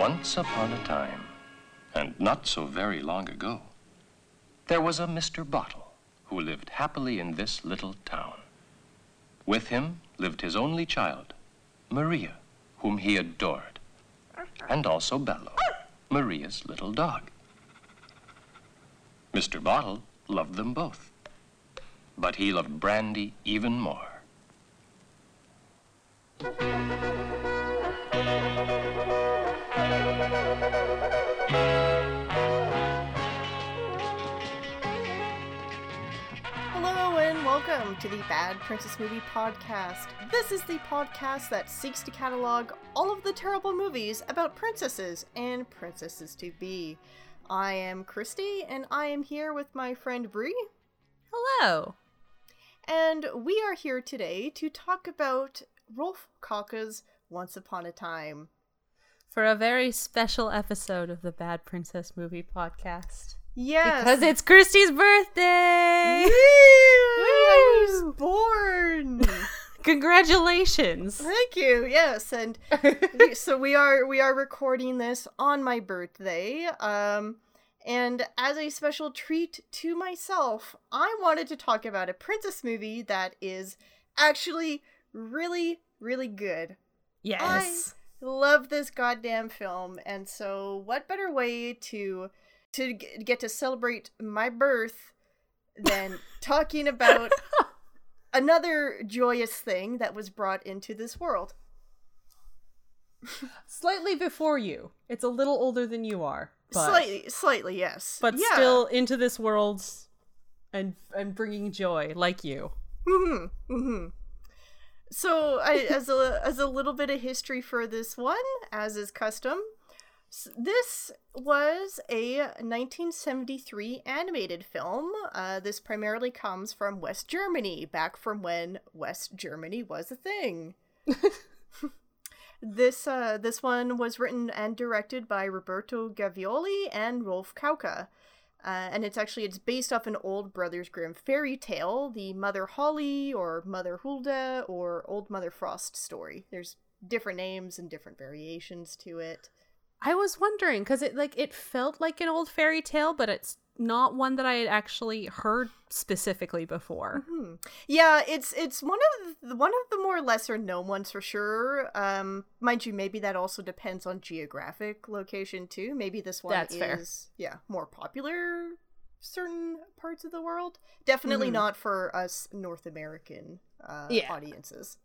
Once upon a time, and not so very long ago, there was a Mr. Bottle who lived happily in this little town. With him lived his only child, Maria, whom he adored, and also Bello, Maria's little dog. Mr. Bottle loved them both, but he loved Brandy even more. Hello and welcome to the Bad Princess Movie Podcast. This is the podcast that seeks to catalog all of the terrible movies about princesses and princesses to be. I am Christy and I am here with my friend Bree, Hello. and we are here today to talk about Rolf Kauka's Once Upon a Time. For a very special episode of the Bad Princess Movie Podcast. Yes, Because it's Christy's birthday! Woo! I was born. Congratulations! Thank you. Yes, and so we are we are recording this on my birthday. Um and as a special treat to myself, I wanted to talk about a princess movie that is actually really really good. Yes. Love this goddamn film and so what better way to to get to celebrate my birth than talking about another joyous thing that was brought into this world. Slightly before you. It's a little older than you are. But, Slightly, slightly, yes, but yeah. still into this world and and bringing joy like you. hmm hmm So, I, as a as a little bit of history for this one, as is custom, this was a 1973 animated film. Uh, this primarily comes from West Germany, back from when West Germany was a thing. this uh, this one was written and directed by Roberto Gavioli and Rolf Kauka. Uh, and it's actually it's based off an old Brothers Grimm fairy tale, the Mother Holly or Mother Hulda or Old Mother Frost story. There's different names and different variations to it. I was wondering because it like it felt like an old fairy tale, but it's not one that I had actually heard specifically before. Hmm. Yeah, it's it's one of the, one of the more lesser known ones for sure. Um, mind you, maybe that also depends on geographic location too. Maybe this one That's is fair. yeah more popular certain parts of the world. Definitely Mhm. not for us North American uh, Yeah. audiences.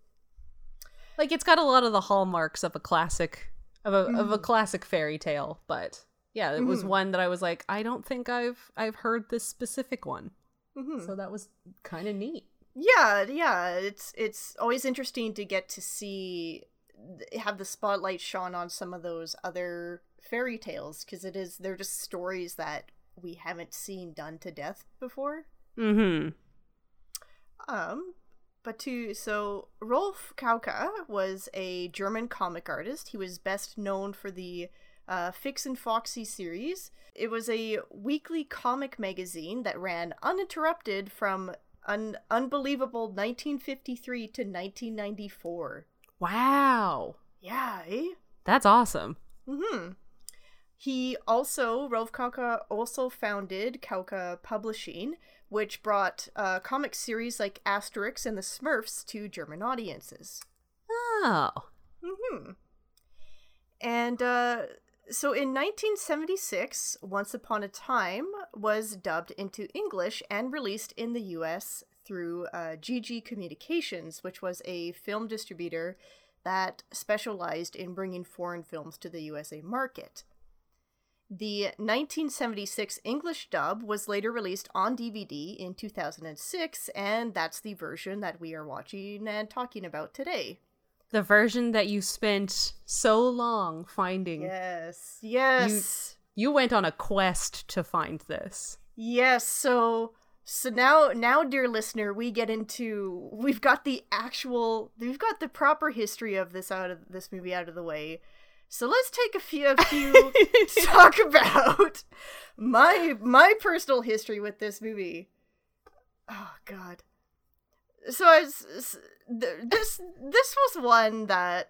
Like it's got a lot of the hallmarks of a classic of a of a Mhm. classic fairy tale, but yeah, it was Mhm. one that I was like, I don't think I've I've heard this specific one. hmm So that was kind of neat. Yeah, yeah, it's it's always interesting to get to see have the spotlight shone on some of those other fairy tales because it is they're just stories that we haven't seen done to death before. Mm-hmm. Um, but to so Rolf Kauka was a German comic artist. He was best known for the uh, Fix and Foxy series. It was a weekly comic magazine that ran uninterrupted from an unbelievable 1953 to 1994. Wow, Yeah, eh? that's awesome. hmm He also, Rolf Kauka also founded Kauka Publishing, which brought uh, comic series like Asterix and the Smurfs to German audiences. Oh, hmm And uh, so in 1976, Once Upon a Time was dubbed into English and released in the US through uh, GG Communications, which was a film distributor that specialized in bringing foreign films to the USA market. The 1976 English dub was later released on DVD in 2006, and that's the version that we are watching and talking about today. The version that you spent so long finding. Yes, yes, You went on a quest to find this. yes. So, so now, now, dear listener, we get into we've got the actual, we've got the proper history of this out of this movie out of the way. So let's take a few, a few talk about my my personal history with this movie. Oh God. So I was, this this was one that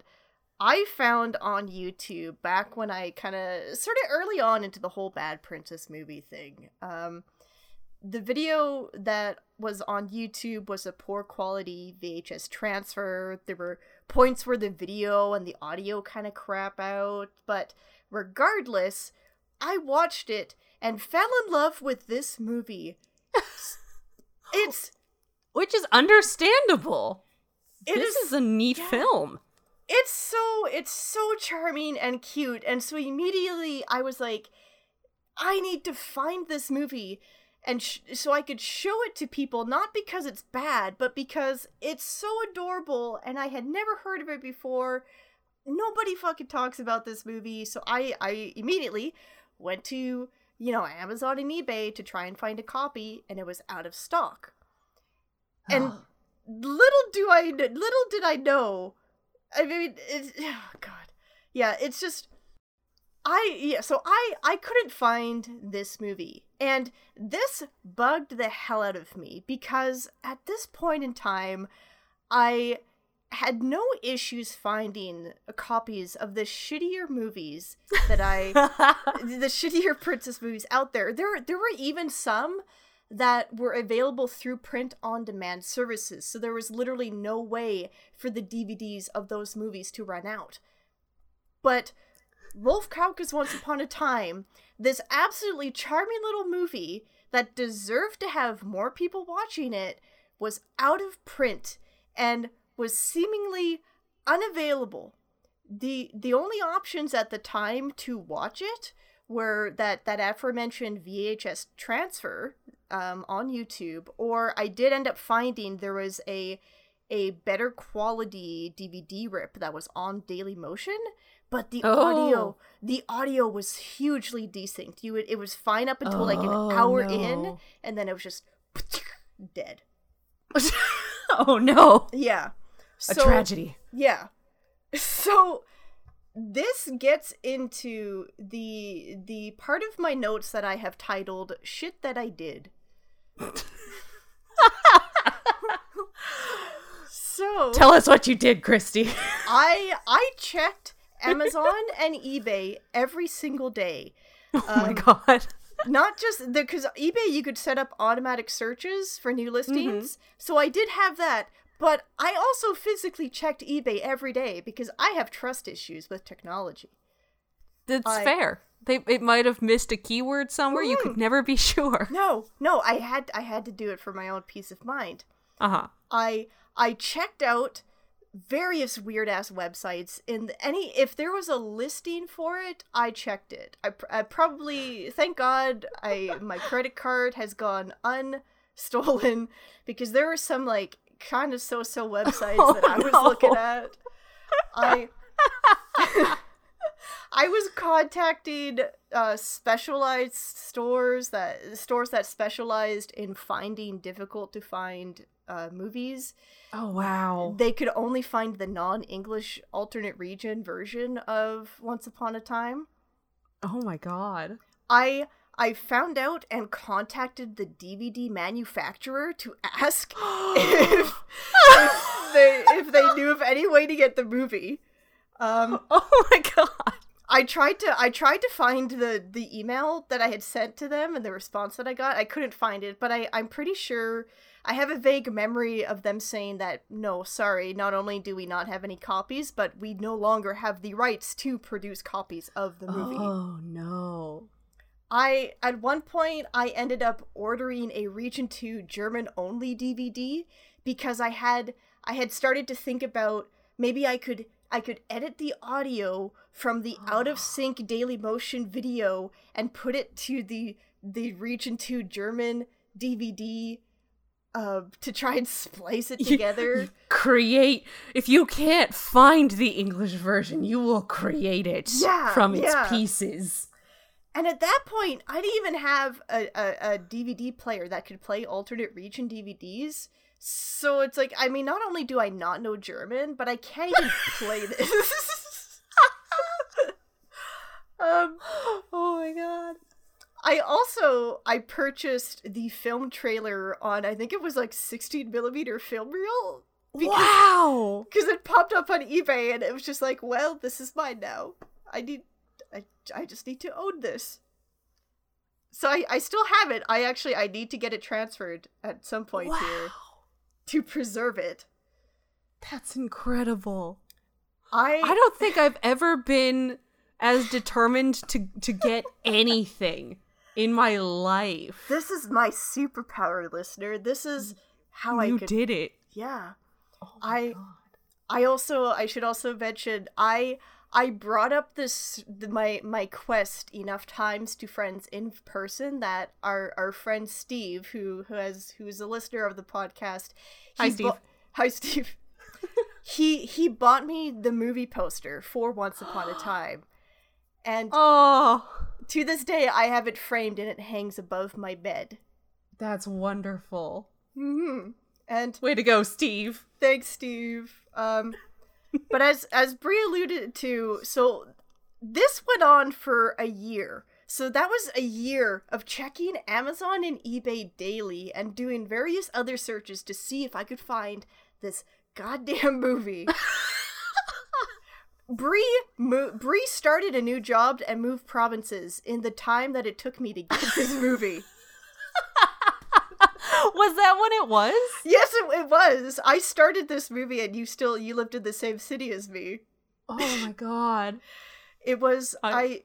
I found on YouTube back when I kind of sort of early on into the whole Bad Princess movie thing. Um, the video that was on YouTube was a poor quality VHS transfer. There were points where the video and the audio kind of crap out, but regardless, I watched it and fell in love with this movie. it's which is understandable. It this is- is, a neat yeah. film. it's so it's so charming and cute and so immediately i was like i need to find this movie and sh- so i could show it to people not because it's bad but because it's so adorable and i had never heard of it before nobody fucking talks about this movie so i i immediately went to you know amazon and ebay to try and find a copy and it was out of stock and little do I little did I know. I mean, it's oh god, yeah. It's just I yeah. So I I couldn't find this movie, and this bugged the hell out of me because at this point in time, I had no issues finding copies of the shittier movies that I the shittier princess movies out there. There there were even some that were available through print on demand services. So there was literally no way for the DVDs of those movies to run out. But Rolf Kauka's Once Upon a Time, this absolutely charming little movie that deserved to have more people watching it, was out of print and was seemingly unavailable. The the only options at the time to watch it were that that aforementioned VHS transfer um, on YouTube, or I did end up finding there was a a better quality DVD rip that was on Daily Motion, but the Oh. audio the audio was hugely desync. You would, it was fine up until like an Oh, hour in, and then it was just dead. oh no. Yeah, A tragedy. Yeah. So this gets into the the part of my notes that I have titled shit that I did. so Tell us what you did, Christy. I I checked Amazon and eBay every single day. oh my Um, god. Not just the because eBay you could set up automatic searches for new listings. So I did have that, but I also physically checked eBay every day because I have trust issues with technology. That's I- fair. They it might have missed a keyword somewhere. You could never be sure. No, no, I had I had to do it for my own peace of mind. Uh huh. I I checked out various weird ass websites in any if there was a listing for it I checked it I, I probably thank god I my credit card has gone unstolen because there were some like kind of so-so websites Oh, that I was no. looking at I I was contacting uh, specialized stores that stores that specialized in finding difficult to find uh, movies. Oh wow. They could only find the non-English alternate region version of Once Upon a Time. Oh my god. I I found out and contacted the DVD manufacturer to ask if, if they if they knew of any way to get the movie. Um, Oh my god. I tried to I tried to find the the email that I had sent to them and the response that I got. I couldn't find it, but I I'm pretty sure I have a vague memory of them saying that no, sorry, not only do we not have any copies, but we no longer have the rights to produce copies of the movie. Oh no. I at one point I ended up ordering a Region 2 German only DVD because I had I had started to think about maybe I could I could edit the audio from the out of sync Daily Motion video and put it to the the Region 2 German DVD uh, to try and splice it together. Create if you can't find the English version, you will create it Yeah, from its yeah. pieces. And at that point, I didn't even have a, a, a DVD player that could play alternate region DVDs. So it's like, I mean, not only do I not know German, but I can't even play this. um, Oh my god. I also I purchased the film trailer on I think it was like 16 millimeter film reel. wow. Because it popped up on eBay and it was just like, well, this is mine now. I need, I, I just need to own this. So I, I still have it. I actually, I need to get it transferred at some point Wow. here to preserve it. That's incredible. I, I don't think I've ever been as determined to to get anything in my life. this is my superpower, listener. This is how I you could, did it. yeah. Oh I- God. I also I should also mention I I brought up this the, my my quest enough times to friends in person that our our friend Steve who who has who's a listener of the podcast Hi, Steve. bo- hi Steve he he bought me the movie poster for Once Upon a Time and Oh, to this day I have it framed and it hangs above my bed that's wonderful. hmm and Way to go, Steve. Thanks, Steve. Um, but as as Brie alluded to, so this went on for a year. So that was a year of checking Amazon and eBay daily and doing various other searches to see if I could find this goddamn movie. Bree mo- Brie started a new job and moved provinces in the time that it took me to get this movie. Was that what it was? yes, it, it was. I started this movie and you still you lived in the same city as me. Oh my god. It was I- I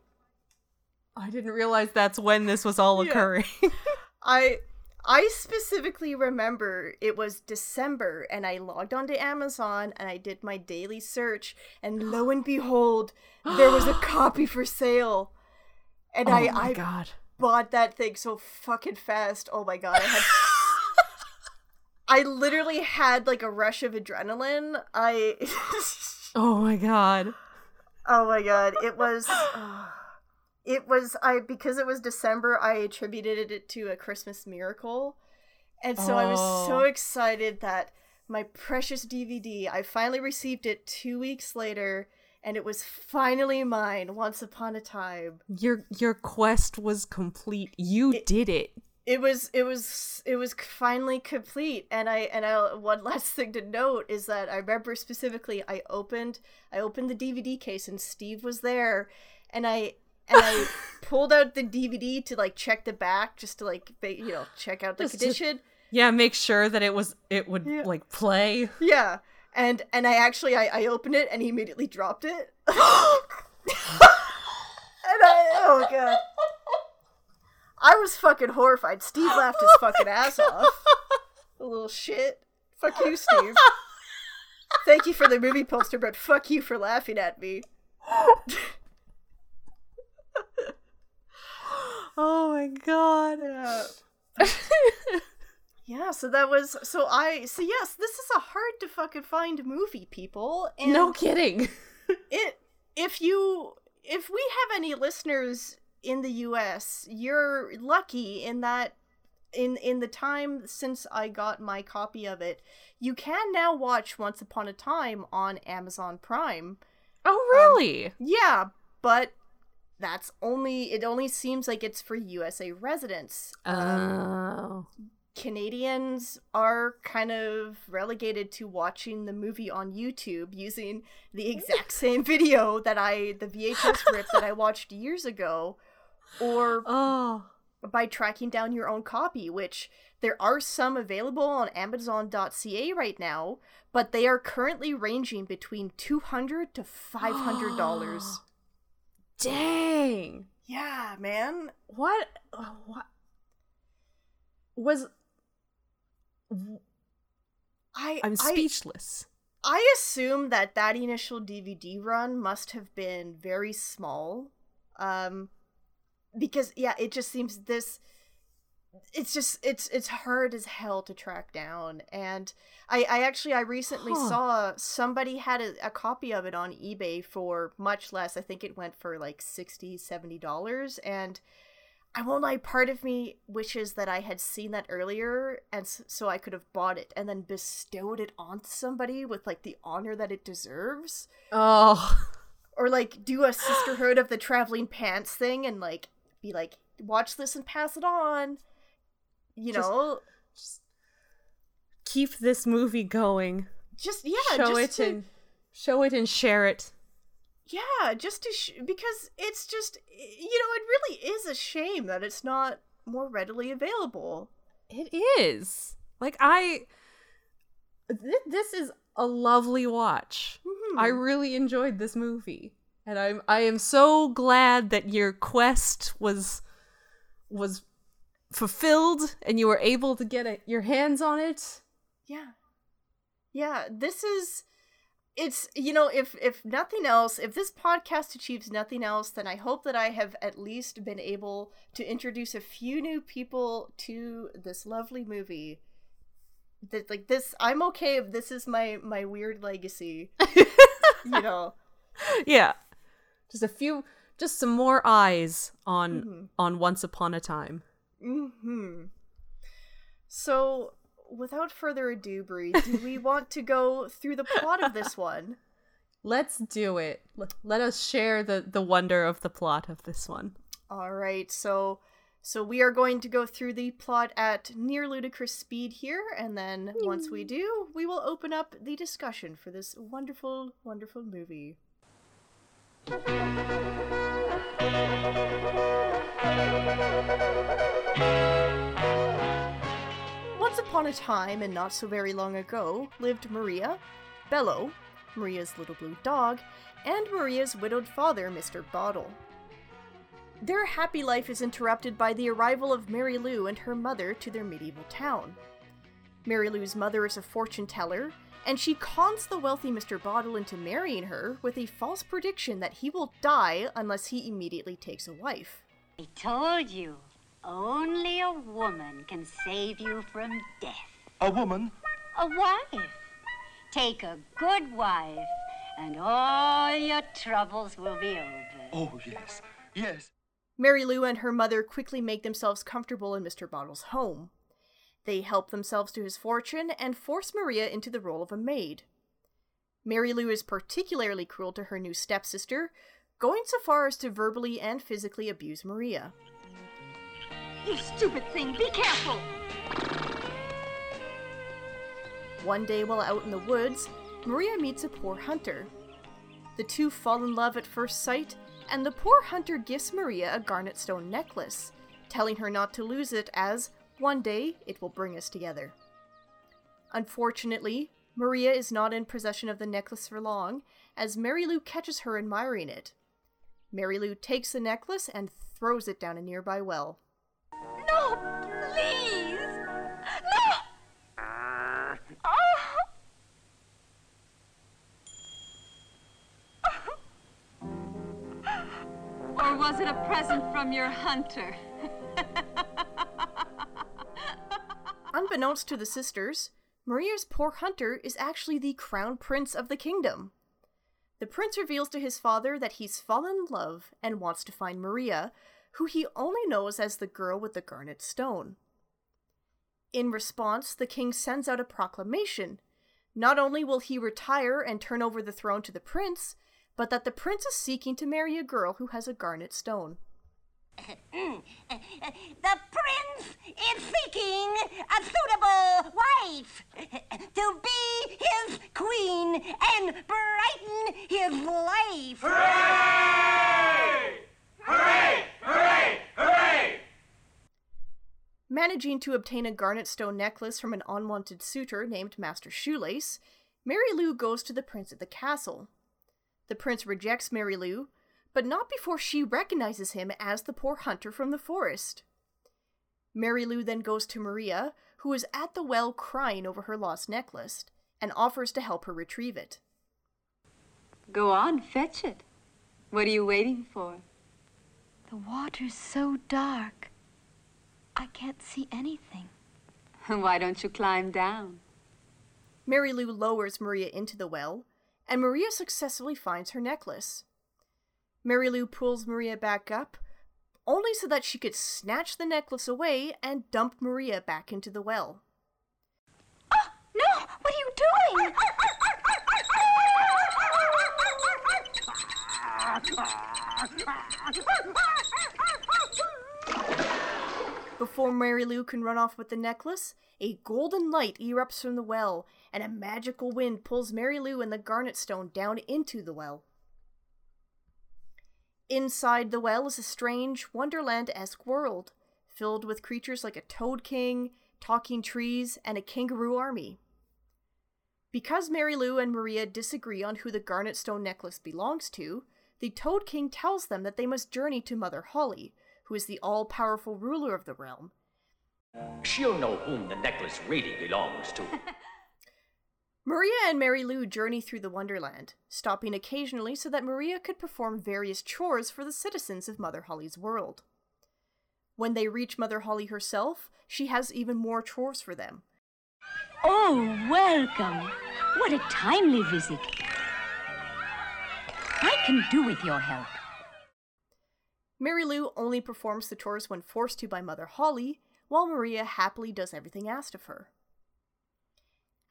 I didn't realize that's when this was all Yeah. occurring. I I specifically remember it was December and I logged onto Amazon and I did my daily search and lo and behold there was a copy for sale. And oh I I god. bought that thing so fucking fast. Oh my god, I had I literally had like a rush of adrenaline. I Oh my god. Oh my god, it was it was I because it was December, I attributed it to a Christmas miracle. And so I was so Oh. excited that my precious DVD, I finally received it 2 weeks later and it was finally mine once upon a time. Your your quest was complete. You It- did it. It was it was it was finally complete and I and I one last thing to note is that I remember specifically I opened I opened the DVD case and Steve was there and I and I pulled out the DVD to like check the back just to like you know check out the Just to- condition. Yeah, make sure that it was it would Yeah. like play. Yeah. And and I actually I, I opened it and he immediately dropped it. and I oh god. I was fucking horrified. Steve laughed his fucking ass off. A little shit. Fuck you, Steve. Thank you for the movie poster, but fuck you for laughing at me. Oh my god. Yeah. Yeah, so that was so I so yes, this is a hard to fucking find movie, people. And no kidding. it if you if we have any listeners in the US, you're lucky in that in in the time since I got my copy of it, you can now watch Once Upon a Time on Amazon Prime. Oh um, really? Yeah, but that's only it only seems like it's for USA residents. oh. Canadians are kind of relegated to watching the movie on YouTube using the exact same video that I, the VHS rip that I watched years ago, or Oh. by tracking down your own copy, which there are some available on Amazon.ca right now, but they are currently ranging between $200 to $500. Dang. yeah, man. What? oh, What was? I, I'm I- speechless. I assume that that initial DVD run must have been very small. Um because yeah, it just seems this it's just it's it's hard as hell to track down and I I actually I recently Huh. saw somebody had a, a copy of it on eBay for much less. I think it went for like 60 70 dollars and I won't lie, part of me wishes that I had seen that earlier and so I could have bought it and then bestowed it on somebody with like the honor that it deserves. Oh. Or like do a sisterhood of the traveling pants thing and like be like, watch this and pass it on. You Just- know? Just keep this movie going. just yeah, show just it to, and show it and share it. yeah, just to sh- because it's just you know it really is a shame that it's not more readily available. It is. Like I th- this is a lovely watch. Mhm. I really enjoyed this movie. And I'm I am so glad that your quest was was fulfilled and you were able to get it, your hands on it. Yeah. Yeah, this is it's you know if if nothing else if this podcast achieves nothing else then i hope that i have at least been able to introduce a few new people to this lovely movie that like this i'm okay if this is my my weird legacy you know Yeah. Just a few just some more eyes on Mhm. on Once Upon a Time. hmm so without further ado brie do we want to go through the plot of this one Let's do it. Let us share the the wonder of the plot of this one. All right, so so we are going to go through the plot at near ludicrous speed here, and then once we do, we will open up the discussion for this wonderful, wonderful movie. Once upon a time, and not so very long ago, lived Maria, Bello, Maria's little blue dog, and Maria's widowed father, Mr. Bottle. Their happy life is interrupted by the arrival of Mary Lou and her mother to their medieval town. Mary Lou's mother is a fortune teller, and she cons the wealthy Mr. Bottle into marrying her with a false prediction that he will die unless he immediately takes a wife. I told you, only a woman can save you from death. A woman? A wife. Take a good wife, and all your troubles will be over. Oh, yes. Yes. Mary Lou and her mother quickly make themselves comfortable in Mr. Bottle's home. They help themselves to his fortune and force Maria into the role of a maid. Mary Lou is particularly cruel to her new stepsister, going so far as to verbally and physically abuse Maria. You stupid thing, be careful! One day while out in the woods, Maria meets a poor hunter. The two fall in love at first sight, and the poor hunter gifts Maria a garnet stone necklace, telling her not to lose it as one day it will bring us together. Unfortunately, Maria is not in possession of the necklace for long, as Mary Lou catches her admiring it. Mary Lou takes the necklace and throws it down a nearby well. No, please! No! Oh! Or was it a present from your hunter? Unbeknownst to the sisters, Maria's poor hunter is actually the crown prince of the kingdom. The prince reveals to his father that he's fallen in love and wants to find Maria, who he only knows as the girl with the garnet stone. In response, the king sends out a proclamation. Not only will he retire and turn over the throne to the prince, but that the prince is seeking to marry a girl who has a garnet stone. The prince is seeking a suitable wife to be his queen and brighten his life. Hooray! Hooray! Hooray! Hooray! Managing to obtain a garnet stone necklace from an unwanted suitor named Master Shoelace, Mary Lou goes to the prince at the castle. The prince rejects Mary Lou, but not before she recognizes him as the poor hunter from the forest. Mary Lou then goes to Maria, who is at the well crying over her lost necklace, and offers to help her retrieve it. Go on, fetch it. What are you waiting for? The water's so dark. I can't see anything. Why don't you climb down? Mary Lou lowers Maria into the well, and Maria successfully finds her necklace. Mary Lou pulls Maria back up, only so that she could snatch the necklace away and dump Maria back into the well. Oh, no! What are you doing? Before Mary Lou can run off with the necklace, a golden light erupts from the well, and a magical wind pulls Mary Lou and the garnet stone down into the well. Inside the well is a strange, Wonderland esque world, filled with creatures like a Toad King, talking trees, and a kangaroo army. Because Mary Lou and Maria disagree on who the garnet stone necklace belongs to, the Toad King tells them that they must journey to Mother Holly, who is the all powerful ruler of the realm. She'll know whom the necklace really belongs to. Maria and Mary Lou journey through the Wonderland, stopping occasionally so that Maria could perform various chores for the citizens of Mother Holly's world. When they reach Mother Holly herself, she has even more chores for them. Oh, welcome. What a timely visit. I can do with your help. Mary Lou only performs the chores when forced to by Mother Holly, while Maria happily does everything asked of her.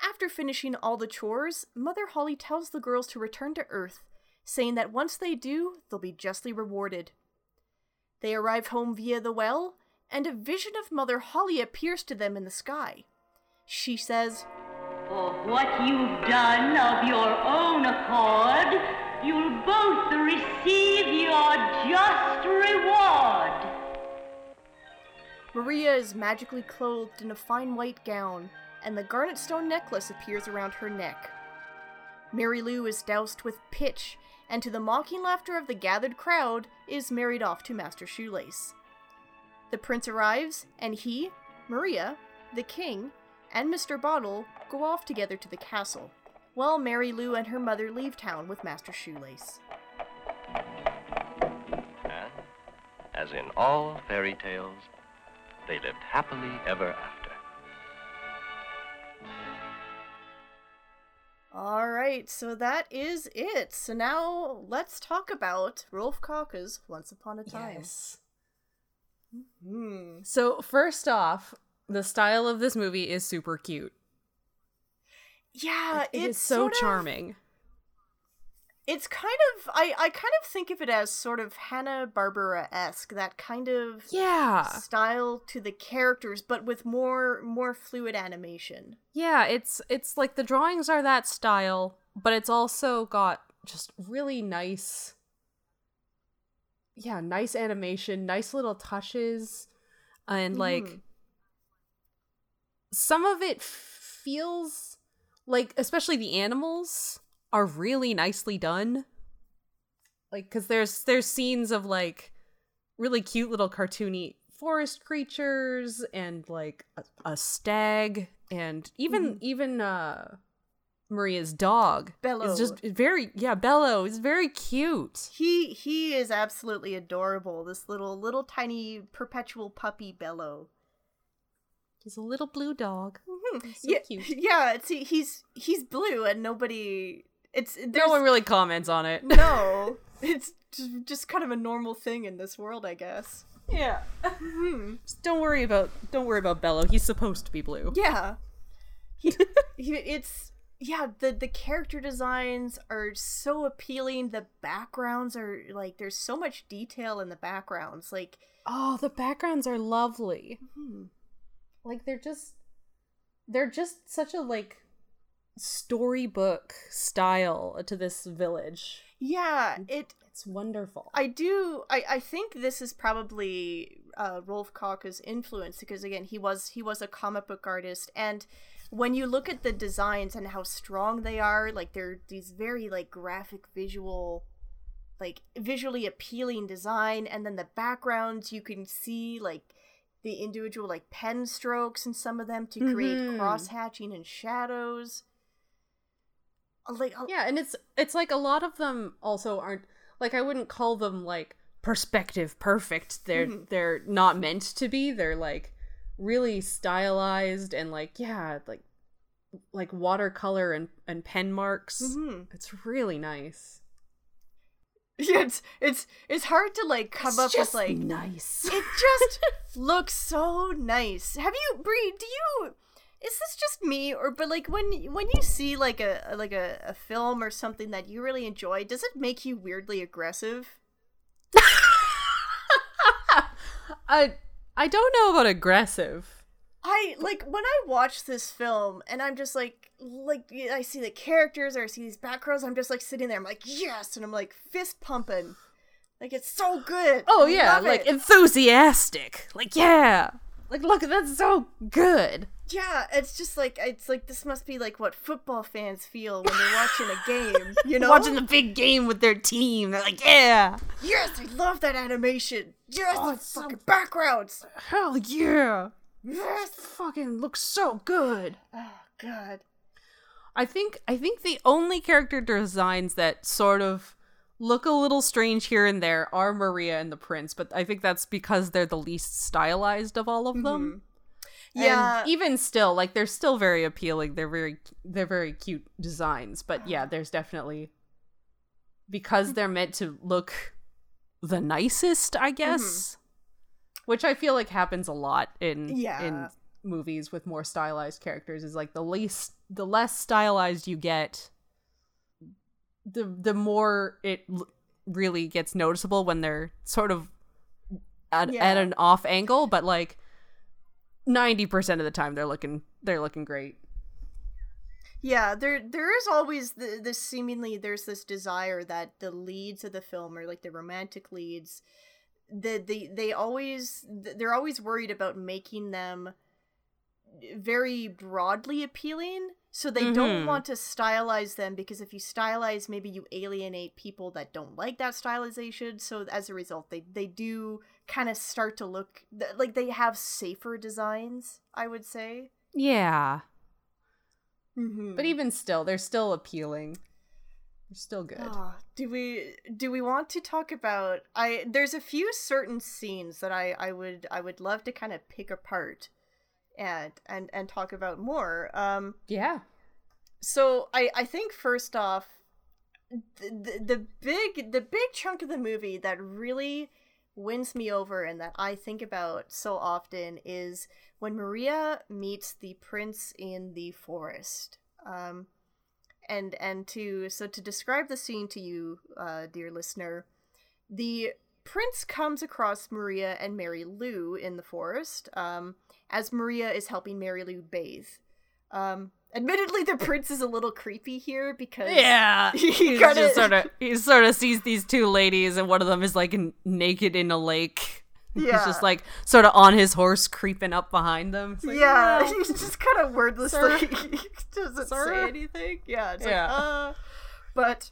After finishing all the chores, Mother Holly tells the girls to return to Earth, saying that once they do, they'll be justly rewarded. They arrive home via the well, and a vision of Mother Holly appears to them in the sky. She says, For what you've done of your own accord, you'll both receive your just reward. Maria is magically clothed in a fine white gown, and the garnet stone necklace appears around her neck. Mary Lou is doused with pitch, and to the mocking laughter of the gathered crowd, is married off to Master Shoelace. The prince arrives, and he, Maria, the king, and Mr. Bottle go off together to the castle, while Mary Lou and her mother leave town with Master Shoelace. And, as in all fairy tales, they lived happily ever after. All right, so that is it. So now let's talk about Rolf Kauka's Once Upon a Time. Yes. Hmm. So first off, the style of this movie is super cute. Yeah, It it's so sort of- charming. It's kind of I I kind of think of it as sort of Hanna Barbera esque, that kind of Yeah. style to the characters, but with more more fluid animation. Yeah, it's it's like the drawings are that style, but it's also got just really nice Yeah, nice animation, nice little touches and like Mhm. some of it feels like especially the animals are really nicely done. Like cuz there's there's scenes of like really cute little cartoony forest creatures and like a, a stag and even even uh Maria's dog Bello. is just very yeah Bello is very cute. He he is absolutely adorable. This little little tiny perpetual puppy Bello. He's a little blue dog. He's so yeah, cute. yeah. He, he's he's blue, and nobody. It's No one really comments on it. no. It's just, kind of a normal thing in this world, I guess. Yeah. Hmm. Just don't worry about don't worry about Bello. He's supposed to be blue. Yeah. He, he, it's yeah, the the character designs are so appealing. The backgrounds are like there's so much detail in the backgrounds. Like Oh, the backgrounds are lovely. hmm. Like they're just they're just such a like storybook style to this village. yeah, it It's wonderful. I do. I, I think this is probably uh, Rolf Kauka's influence because again he was he was a comic book artist and when you look at the designs and how strong they are, like they're these very like graphic visual, like visually appealing design, and then the backgrounds you can see like the individual like pen strokes in some of them to create Mhm. cross hatching and shadows. Like yeah, and it's it's like a lot of them also aren't like I wouldn't call them like perspective perfect. They're Mhm. they're not meant to be. They're like really stylized and like yeah, like like watercolor and and pen marks. mhm. It's really nice. Yeah, it's it's it's hard to like come up with like nice. it just looks so nice. Have you Brie, do you is this just me or but like when when you see like a like a, a film or something that you really enjoy, does it make you weirdly aggressive? I I don't know about aggressive. I like when I watch this film and I'm just like like I see the characters or I see these backgrounds, I'm just like sitting there, I'm like, yes, and I'm like fist pumping. Like it's so good. Oh I yeah, like it. enthusiastic. Like yeah. Like look, that's so good. Yeah, it's just like it's like this must be like what football fans feel when they're watching a game, you know? Watching the big game with their team. They're like, yeah. Yes, I love that animation. Yes, Oh, the it's so- fucking backgrounds. Hell yeah. Yes. Fucking looks so good. Oh god. I think I think the only character designs that sort of look a little strange here and there are Maria and the Prince, but I think that's because they're the least stylized of all of mm-hmm. them. And Yeah. even still, like they're still very appealing. They're very they're very cute designs, but yeah, there's definitely because mm-hmm. they're meant to look the nicest, I mm-hmm. guess. Which I feel like happens a lot in Yeah. in movies with more stylized characters is like the least the less stylized you get the the more it l- really gets noticeable when they're sort of at, at an off angle but like 90% of the time they're looking they're looking great. Yeah, there there is always the, this seemingly there's this desire that the leads of the film or like the romantic leads the they they always they're always worried about making them very broadly appealing so they don't Mhm. want to stylize them because if you stylize maybe you alienate people that don't like that stylization. So as a result they they do kind of start to look th- like they have safer designs i would say. Yeah. Mm-hmm. but even still they're still appealing. They're still good. Ah, do we do we want to talk about I there's a few certain scenes that I I would I would love to kind of pick apart and and and talk about more. Um yeah so I I think first off the, the the big the big chunk of the movie that really wins me over and that I think about so often is when Maria meets the prince in the forest. Um and and to so to describe the scene to you uh, dear listener the prince comes across maria and mary lou in the forest um, as maria is helping mary lou bathe um, admittedly the prince is a little creepy here because yeah he kinda- sort of he sort of sees these two ladies and one of them is like n- naked in a lake Yeah. he's just like sort of on his horse creeping up behind them like, yeah "Oh." he's just kind of wordless Sir? like he doesn't Sir? say anything yeah it's Yeah. like uh but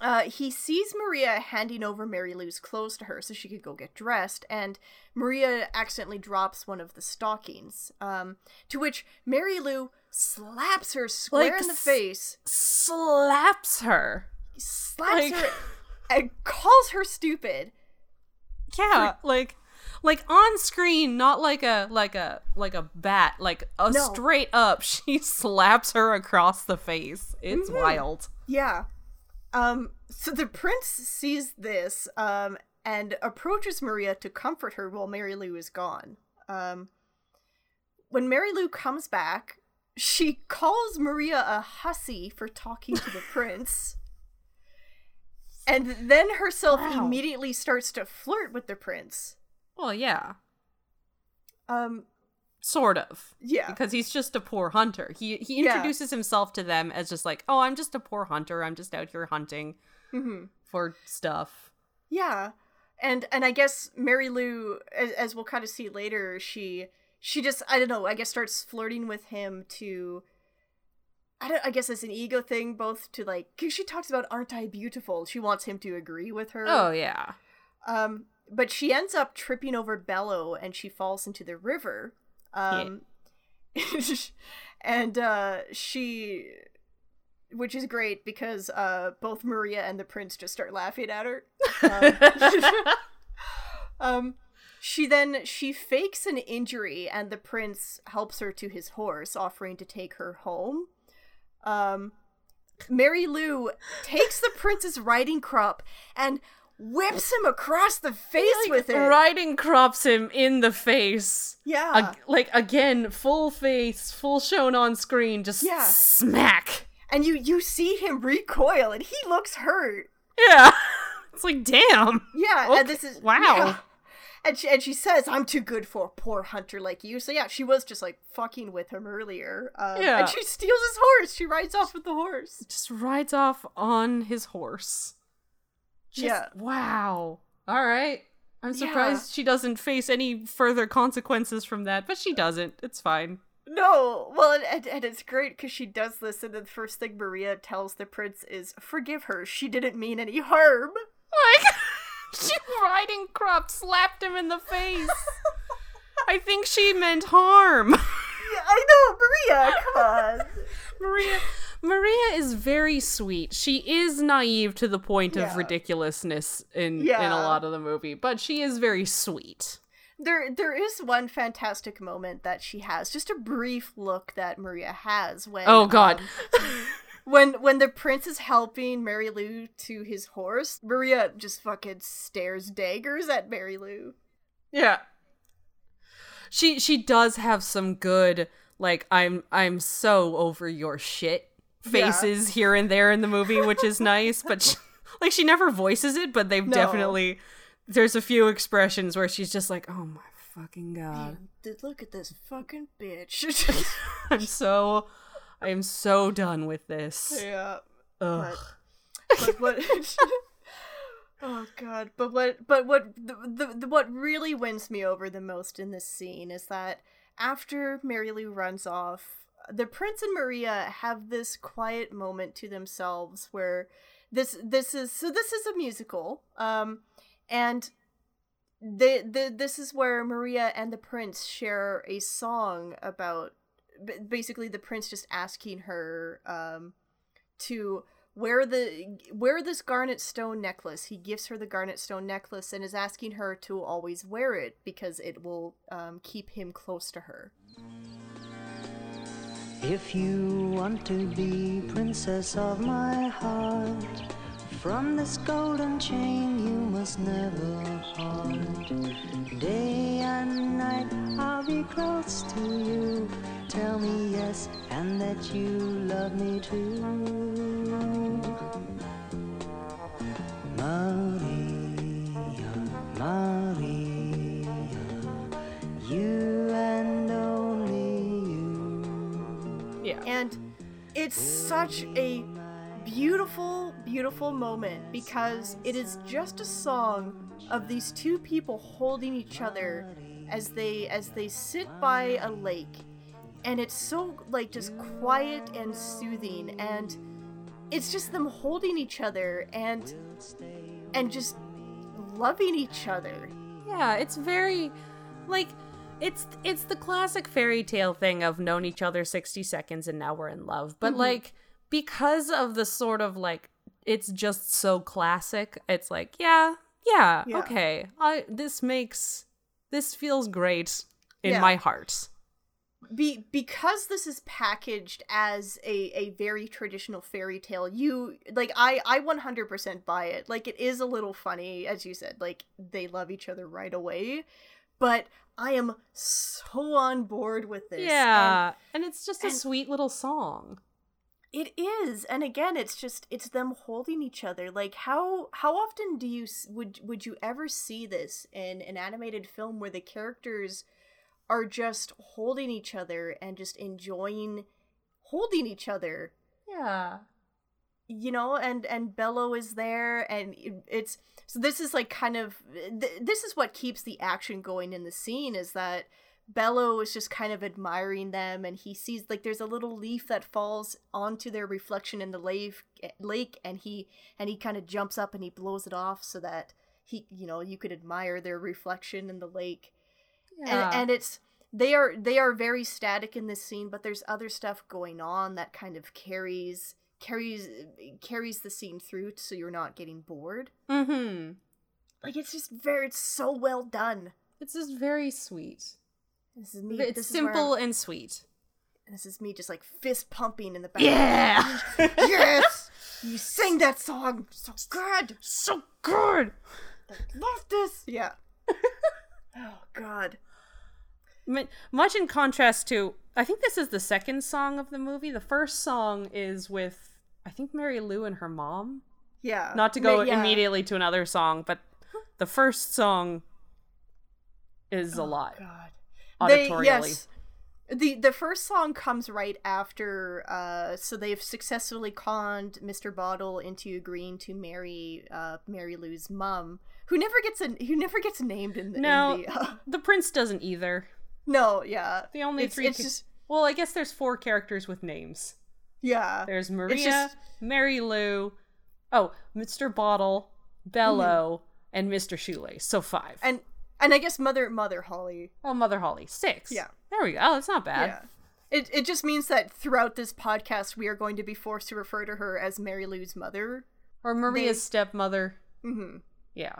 uh, he sees Maria handing over Mary Lou's clothes to her so she could go get dressed, and Maria accidentally drops one of the stockings. Um, to which Mary Lou slaps her square Like, in the s- face, slaps her slaps like- her, and calls her stupid. yeah like like on screen not like a like a like a bat like a No. straight up she slaps her across the face it's Mhm. wild Yeah. Um, so the prince sees this um, and approaches Maria to comfort her while Mary Lou is gone. Um, when Mary Lou comes back, she calls Maria a hussy for talking to the prince. And then herself Wow. immediately starts to flirt with the prince. well yeah Um, sort of yeah. because he's just a poor hunter he he Yeah. introduces himself to them as just like oh i'm just a poor hunter i'm just out here hunting hmm for stuff Yeah, and and I guess Mary Lou, as, as we'll kind of see later, she she just I don't know. I guess starts flirting with him to. I don't. I guess it's an ego thing, both to like, cause she talks about "Aren't I beautiful?" She wants him to agree with her. oh yeah Um, but she ends up tripping over Bello, and she falls into the river. Um, and uh, she, which is great because uh, both Maria and the prince just start laughing at her. Um, um, she then she fakes an injury, and the prince helps her to his horse, offering to take her home. Um, Mary Lou takes the prince's riding crop and whips him across the face with it. riding crops him in the face Yeah. Ag- like again full face full shown on screen just Yeah. smack and you you see him recoil and he looks hurt. yeah it's like damn Yeah, Okay, and this is wow. yeah. and she and she says, "I'm too good for a poor hunter like you." So yeah, she was just like fucking with him earlier. Um, Yeah. and she steals his horse. She rides off with the horse. Just rides off on his horse. Just, Yeah. Wow. All right. I'm surprised she doesn't face any further consequences from that, but she doesn't. It's fine. No, well, and, and, and it's great because she does this, and the first thing Maria tells the prince is, "Forgive her. She didn't mean any harm." Like, she riding crop slapped him in the face. I think she meant harm. Yeah, I know, Maria. Come on. Maria Maria is very sweet. She is naive to the point Yeah. of ridiculousness in in a lot of the movie, but she is very sweet. There, there is one fantastic moment that she has, just a brief look that Maria has when. Oh, God. um, when when the prince is helping Mary Lou to his horse, Maria just fucking stares daggers at Mary Lou. Yeah. She she does have some good like I'm I'm so over your shit Yeah. faces here and there in the movie, which is nice, but she, like she never voices it, but they've No. definitely there's a few expressions where she's just like, "Oh my fucking god." Man, look at this fucking bitch. I'm so I am so done with this. yeah. Ugh. but what oh god but what but what the, the, the what really wins me over the most in this scene is that after mary lou runs off the prince and maria have this quiet moment to themselves where this this is so this is a musical um and the, the this is where maria and the prince share a song about basically the prince just asking her um to wear the wear this garnet stone necklace. He gives her the garnet stone necklace and is asking her to always wear it because it will um, keep him close to her. If you want to be princess of my heart, from this golden chain you must never part. Day and night I'll be close to you. Tell me yes, and that you love me too. Maria, it's such a beautiful, beautiful moment because it is just a song of these two people holding each other as they as they sit by a lake. And it's so like just quiet and soothing and it's just them holding each other and and just loving each other. Yeah, it's very like it's it's the classic fairy tale thing of known each other 60 seconds and now we're in love. But Mhm. like because of the sort of like it's just so classic, it's like, yeah, yeah, Yeah. okay. I this makes this feels great in Yeah. my heart. be because this is packaged as a, a very traditional fairy tale you like i i 100% buy it like it is a little funny as you said like they love each other right away but i am so on board with this yeah, and, it's just a sweet little song. it is and again it's just it's them holding each other like how how often do you would would you ever see this in an animated film where the characters are just holding each other and just enjoying holding each other Yeah. You know and and bello is there and it- it's so this is like kind of th- this is what keeps the action going in the scene is that bello is just kind of admiring them and he sees like there's a little leaf that falls onto their reflection in the lake eh, lake and he and he kind of jumps up and he blows it off so that he you know you could admire their reflection in the lake Yeah. and and it's they are they are very static in this scene but there's other stuff going on that kind of carries carries carries the scene through so you're not getting bored Mhm. like it's just very it's so well done It's just very sweet. this is me It's simple I'm- and sweet. this is me just like fist pumping in the back Yeah. yes you sing that song so good So good. I love this yeah oh god much in contrast to i think this is the second song of the movie the first song is with i think mary lou and her mom yeah not to go yeah. immediately to another song but the first song is a lot. Oh, God. They, Auditorially. yes. The the first song comes right after uh so they've successfully conned Mr. Bottle into agreeing to marry uh Mary Lou's mom, who never gets a who never gets named in the, No, in the uh, the prince doesn't either. No, yeah. The only It's- three. it's ca- just- Well, I guess there's four characters with names. Yeah. There's Maria, just- Mary Lou, oh, Mr. Bottle, Bello, and Mr. Shoelace. So five. And and I guess Mother Mother Holly. oh, Mother Holly, six. Yeah. There we go. Oh, that's not bad. Yeah. It it just means that throughout this podcast we are going to be forced to refer to her as Mary Lou's mother. Or Maria's They- stepmother. Mhm. Yeah.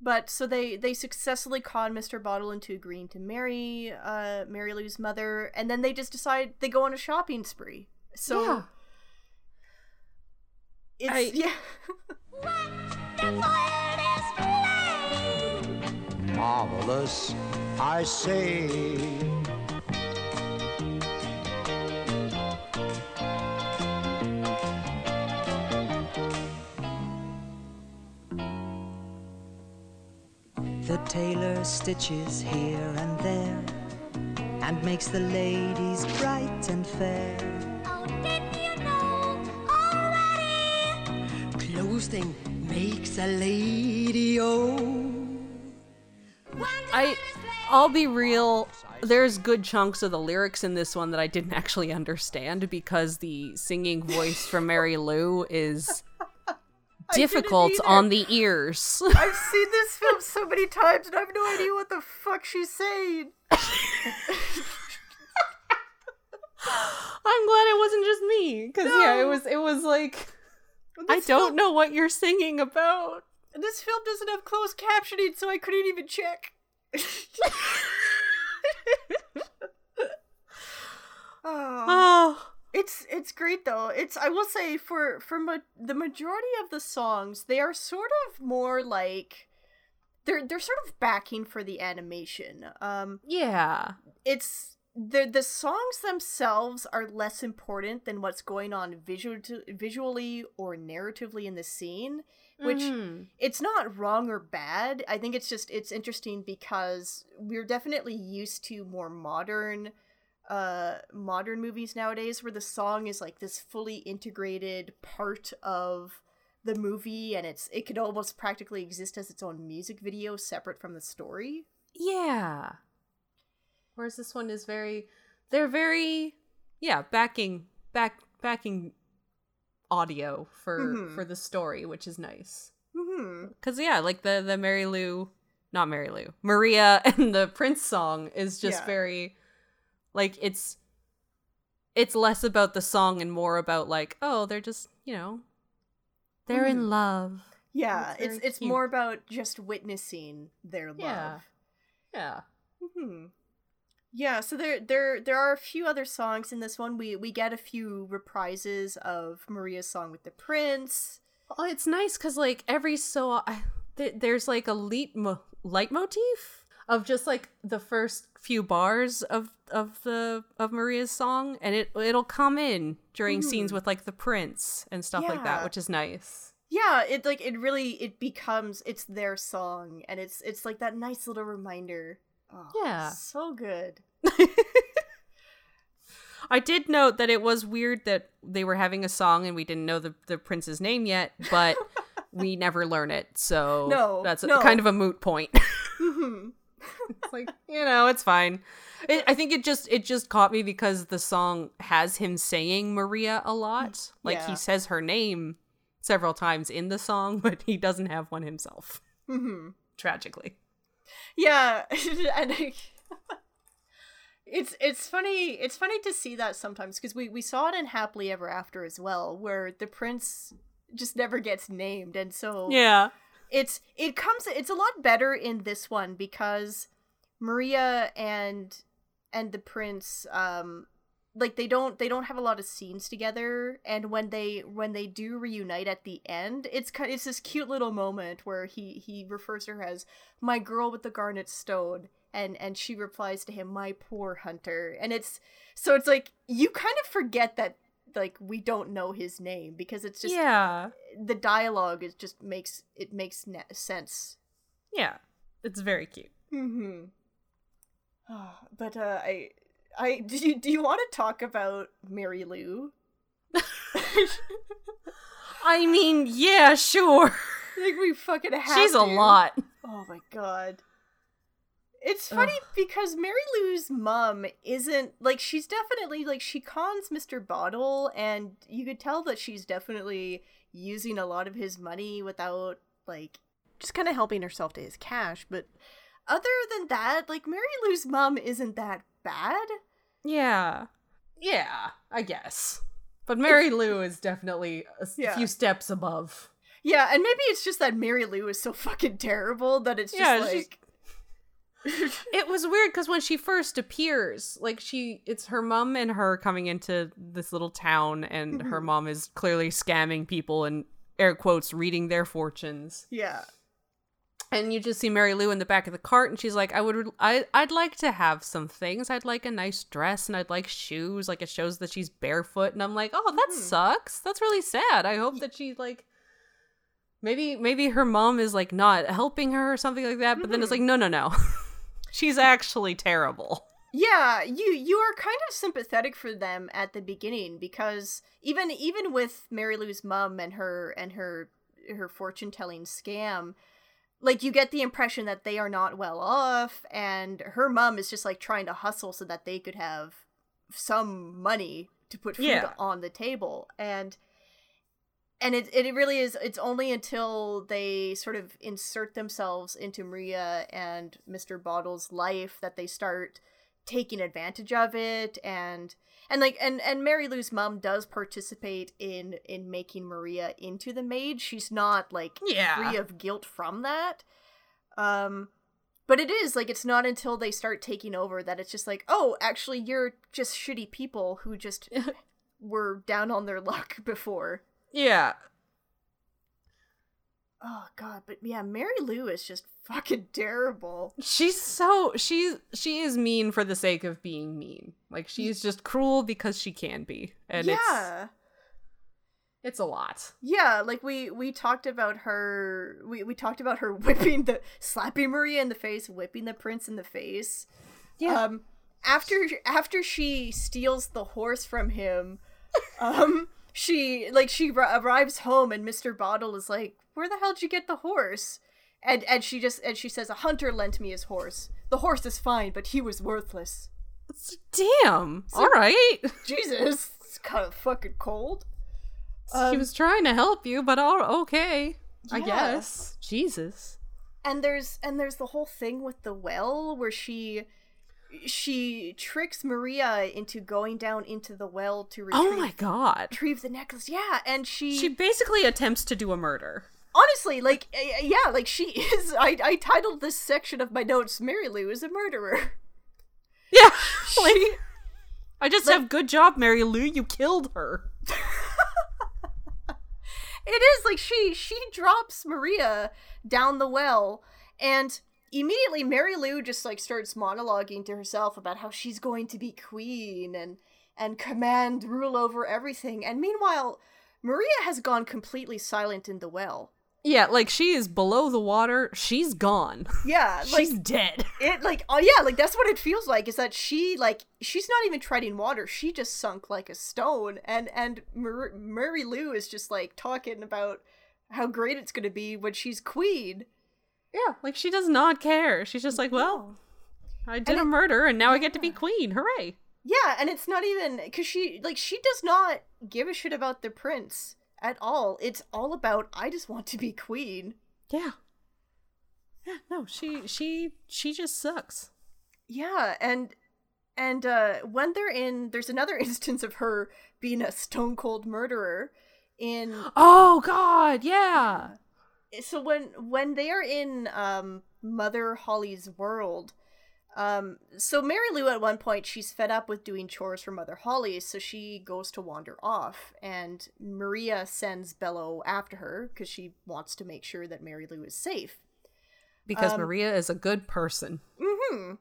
But so they they successfully con Mr. Bottle into agreeing to marry uh Mary Lou's mother, and then they just decide they go on a shopping spree. So Yeah. it's I- yeah. Marvelous, I say. The tailor stitches here and there and makes the ladies bright and fair. Clothing makes a lady oh. I I'll be real. There's good chunks of the lyrics in this one that I didn't actually understand because the singing voice from Mary Lou is difficult on the ears. I've seen this film so many times and I have no idea what the fuck she's saying. I'm glad it wasn't just me because yeah, it was it was like I don't film- know what you're singing about. This film doesn't have closed captioning, so I couldn't even check. oh. Oh, It's it's great though. It's I will say for for ma- the majority of the songs, they are sort of more like they're they're sort of backing for the animation. Um yeah. it's the the songs themselves are less important than what's going on visual visually or narratively in the scene, which Mhm. it's not wrong or bad. I think it's just it's interesting because we're definitely used to more modern uh modern movies nowadays where the song is like this fully integrated part of the movie and it's it could almost practically exist as its own music video separate from the story. Yeah. Whereas this one is very they're very yeah, backing back backing audio for Mhm. for the story, which is nice. Mhm. Cuz yeah, like the the Mary Lou, not Mary Lou, Maria and the Prince song is just Yeah. very like it's it's less about the song and more about like, oh, they're just, you know, they're Mhm. in love. Yeah, It's it's cute. more about just witnessing their Yeah. love. Yeah. hmm Yeah, so there there there are a few other songs in this one. We we get a few reprises of Maria's song with the prince. Oh, it's nice because like every so I, th- there's like a lead mo- leitmotif of just like the first few bars of of the of Maria's song, and it it'll come in during scenes Mhm. with like the prince and stuff like that, which is nice. Yeah, it like it really it becomes it's their song and it's it's like that nice little reminder. Oh, Yeah. So good. I did note that it was weird that they were having a song and we didn't know the the prince's name yet, but we never learn it, so No, that's a, no. kind of a moot point. Mhm. it's like you know it's fine it, i think it just it just caught me because the song has him saying maria a lot like Yeah. he says her name several times in the song but he doesn't have one himself Mhm. tragically Yeah, and I, it's it's funny it's funny to see that sometimes because we we saw it in Happily Ever After as well, where the prince just never gets named, and so yeah. it's it comes it's a lot better in this one because Maria and and the prince um like they don't they don't have a lot of scenes together and when they when they do reunite at the end it's kind it's this cute little moment where he he refers to her as my girl with the garnet stone and and she replies to him my poor hunter and it's so it's like you kind of forget that like we don't know his name because it's just yeah. the dialogue is just makes it makes ne- sense. Yeah. It's very cute. Mm-hmm. But uh, I, I do you do you want to talk about Mary Lou? I mean, yeah, sure. I think we fucking have. She's a lot. Oh my god. It's funny because Mary Lou's mom isn't like she's definitely like she cons Mr. Bottle and you could tell that she's definitely using a lot of his money without like just kind of helping herself to his cash, but other than that, like Mary Lou's mom isn't that bad. Yeah. Yeah, I guess. But Mary Lou is definitely a Yeah. few steps above. Yeah, and maybe it's just that Mary Lou is so fucking terrible that it's just Yeah, she's- like It was weird because when she first appears, like she, it's her mom and her coming into this little town, and her Mhm. mom is clearly scamming people and air quotes reading their fortunes. Yeah. And you just see Mary Lou in the back of the cart, and she's like, "I would, I, I'd like to have some things. I'd like a nice dress, and I'd like shoes. Like it shows that she's barefoot." And I'm like, "Oh, that hmm. sucks. That's really sad. I hope that she like." Maybe maybe her mom is like not helping her or something like that, but then it's like mm-hmm. no no no. She's actually terrible. Yeah, you you are kind of sympathetic for them at the beginning because even even with Mary Lou's mom and her and her her fortune telling scam, like you get the impression that they are not well off and her mom is just like trying to hustle so that they could have some money to put food Yeah. on the table and and it, it really is it's only until they sort of insert themselves into maria and mr bottle's life that they start taking advantage of it and and like and and mary lou's mom does participate in in making maria into the maid she's not like Yeah. free of guilt from that um but it is like it's not until they start taking over that it's just like oh actually you're just shitty people who just were down on their luck before Yeah. Oh god, but yeah, Mary Lou is just fucking terrible. She's so she she is mean for the sake of being mean. Like she's just cruel because she can be. And it's yeah. it's a lot. Yeah, like we we talked about her we we talked about her whipping the slapping Maria in the face, whipping the prince in the face. Yeah. Um after after she steals the horse from him, um she like she r- arrives home and Mr. Bottle is like, "Where the hell did you get the horse?" And and she just and she says, "A hunter lent me his horse. The horse is fine, but he was worthless." Damn. All right. Jesus, it's kind of fucking cold. he Um, was trying to help you, but all okay. I guess. Jesus. and there's and there's the whole thing with the well where she she tricks Maria into going down into the well to retrieve, Oh my god. retrieve the necklace. Yeah, and she She basically attempts to do a murder. honestly like eh, yeah, like she is. I I titled this section of my notes "Mary Lou is a murderer." Yeah. Like, She I just have good job, Mary Lou. You killed her. it is like she she drops Maria down the well and immediately Mary Lou just like starts monologuing to herself about how she's going to be queen and and command rule over everything and meanwhile Maria has gone completely silent in the well. Yeah, like she is below the water. She's gone. Yeah, like She's dead. it like oh yeah, like that's what it feels like is that she like she's not even treading water. She just sunk like a stone and and Mar- Mary Lou is just like talking about how great it's going to be when she's queen. Yeah, like she does not care. She's just like, well, I did And a it- murder and now I get to be queen. Hooray. Yeah, and it's not even because she like she does not give a shit about the prince at all. It's all about I just want to be queen. Yeah. Yeah, no, she she she just sucks. Yeah, and and uh when they're in there's another instance of her being a stone cold murderer in Oh god, yeah. So when when they are in um Mother Holly's world um so Mary Lou at one point she's fed up with doing chores for Mother Holly so she goes to wander off and Maria sends Bello after her cuz she wants to make sure that Mary Lou is safe. Because Um, Maria is a good person. Mhm.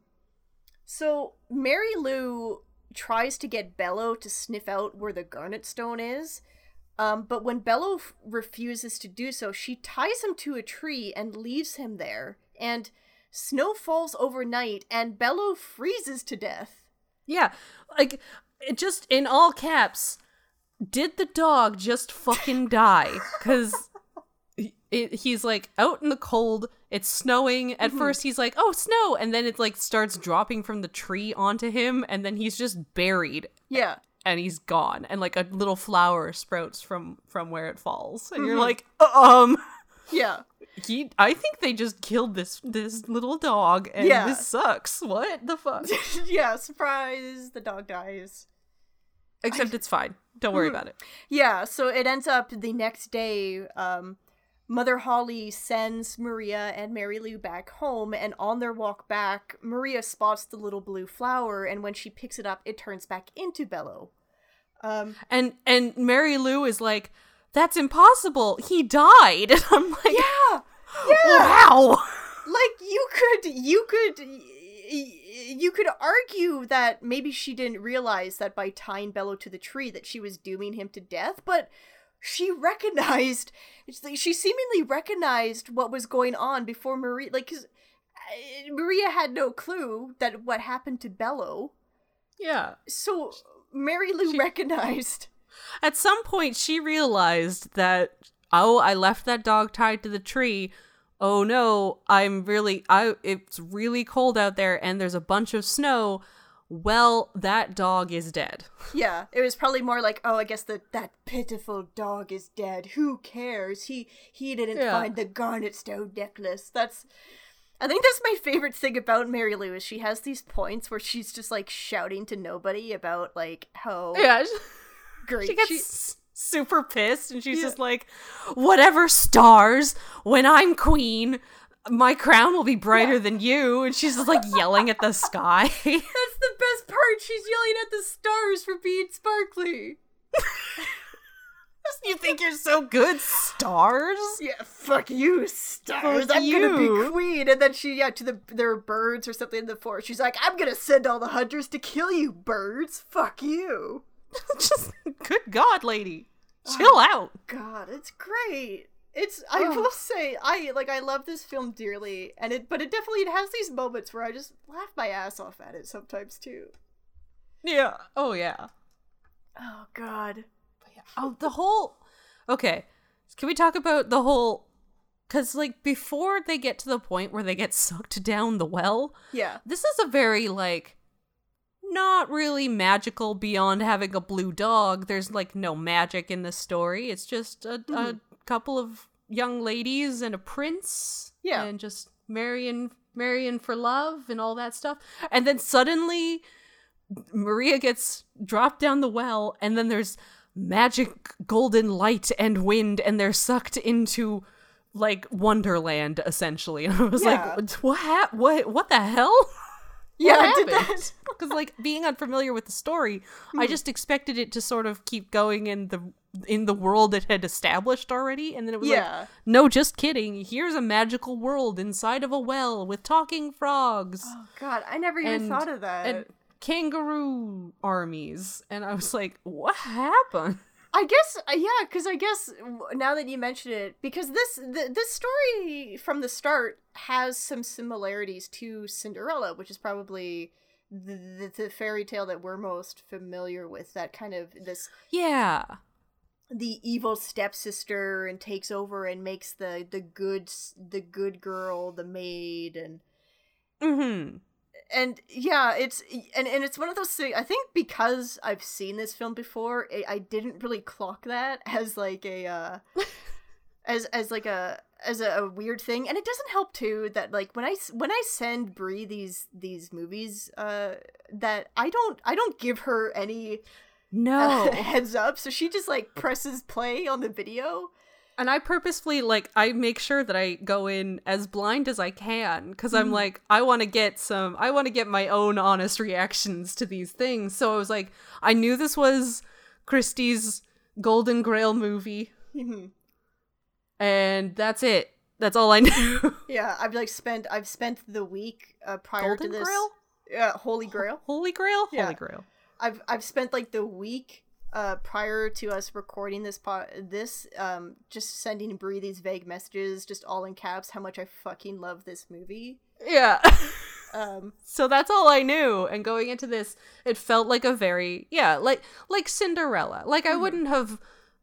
So Mary Lou tries to get Bello to sniff out where the garnet stone is. Um, but when Bello f- refuses to do so, she ties him to a tree and leaves him there. And Snow falls overnight, and Bello freezes to death. Yeah, like it just in all caps. Did the dog just fucking die? Because he's like out in the cold. It's snowing. At Mhm. first, he's like, "Oh, snow," and then it like starts dropping from the tree onto him, and then he's just buried. Yeah. And he's gone, and like a little flower sprouts from from where it falls, and you're Mhm. like, um. Yeah. He, I think they just killed this this little dog, and Yeah. this sucks. What the fuck? yeah, surprise, the dog dies. Except it's fine. Don't worry Mhm. about it. Yeah, so it ends up the next day, um, Mother Holly sends Maria and Mary Lou back home, and on their walk back, Maria spots the little blue flower, and when she picks it up, it turns back into Bello. Um, And and Mary Lou is like, "That's impossible. He died." And I'm like, "Yeah, yeah. wow." like you could, you could, you could argue that maybe she didn't realize that by tying Bello to the tree that she was dooming him to death, but she recognized she seemingly recognized what was going on before Maria like cuz Maria had no clue that what happened to Bello. Yeah. So Mary Lou recognized At some point, she realized that, oh, I left that dog tied to the tree. Oh no, I'm really, I, it's really cold out there and there's a bunch of snow. Well, that dog is dead. Yeah, it was probably more like, oh, I guess that that pitiful dog is dead. Who cares? He he didn't Yeah. find the garnet stone necklace. That's I think that's my favorite thing about Mary Lou is she has these points where she's just like shouting to nobody about like how Yeah. great She gets she- s- super pissed and she's Yeah. just like, whatever stars, when I'm queen, my crown will be brighter than you. And she's just like yelling at the sky. That's the best part. She's yelling at the stars for being sparkly. you think you're so good, stars? Yeah, fuck you, stars. Fuck I'm gonna be queen. And then she, yeah, to the there are birds or something in the forest. She's like, I'm gonna send all the hunters to kill you, birds. Fuck you. just good God, lady, chill oh, out. God, it's great. It's I Oh. will say I like I love this film dearly, and it but it definitely it has these moments where I just laugh my ass off at it sometimes too. Yeah. Oh yeah. Oh God. Oh, the whole. Okay, can we talk about the whole? Because like before they get to the point where they get sucked down the well, Yeah. this is a very like not really magical beyond having a blue dog. There's like no magic in this story. It's just a, a Mhm. couple of young ladies and a prince. Yeah. And just marrying marrying for love and all that stuff. And then suddenly Maria gets dropped down the well and then there's magic golden light and wind and they're sucked into like wonderland essentially. And I was Yeah. like what what what the hell? Yeah, Because like being unfamiliar with the story, I Hmm. just expected it to sort of keep going in the in the world it had established already, and then it was Yeah. like, no, just kidding. Here's a magical world inside of a well with talking frogs Oh God, I never even and- thought of that. and kangaroo armies, and I was like, what happened? I guess uh, yeah, because I guess now that you mention it, because this th- this story from the start has some similarities to Cinderella, which is probably the, the, the fairy tale that we're most familiar with. That kind of this Yeah, the evil stepsister and takes over and makes the the good the good girl the maid and mm-hmm. And yeah it's and, and it's one of those things i think because i've seen this film before I, I didn't really clock that as like a uh as as like a as a, a weird thing and it doesn't help too that like when I when i send brie these these movies uh that i don't i don't give her any No. uh, heads up so she just like presses play on the video And I purposefully like I make sure that I go in as blind as I can because I'm Mhm. like I want to get some I want to get my own honest reactions to these things. So I was like I knew this was Christie's Golden Grail movie Mhm. and that's it. That's all I knew. yeah i've like spent i've spent the week uh prior Golden to this Grail? yeah holy grail Holy Grail? Yeah. Holy Grail. I've I've spent like the week uh prior to us recording this pot this um just sending Brie these vague messages just all in caps how much I fucking love this movie. Yeah. Um, so that's all I knew. And going into this, it felt like a very yeah, like like Cinderella. Like I wouldn't have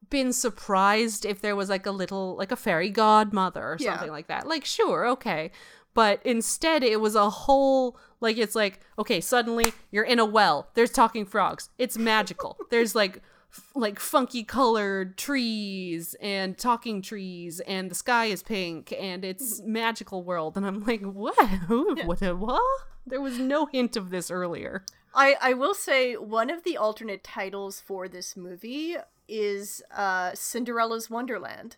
been surprised if there was like a little like a fairy godmother or Yeah. something like that. Like sure, okay. But instead it was a whole like it's like okay, suddenly you're in a well. There's talking frogs. It's magical. There's like f- like funky colored trees and talking trees and the sky is pink and it's magical world and I'm like, "What? Who what what?" There was no hint of this earlier. I I will say one of the alternate titles for this movie is uh Cinderella's Wonderland.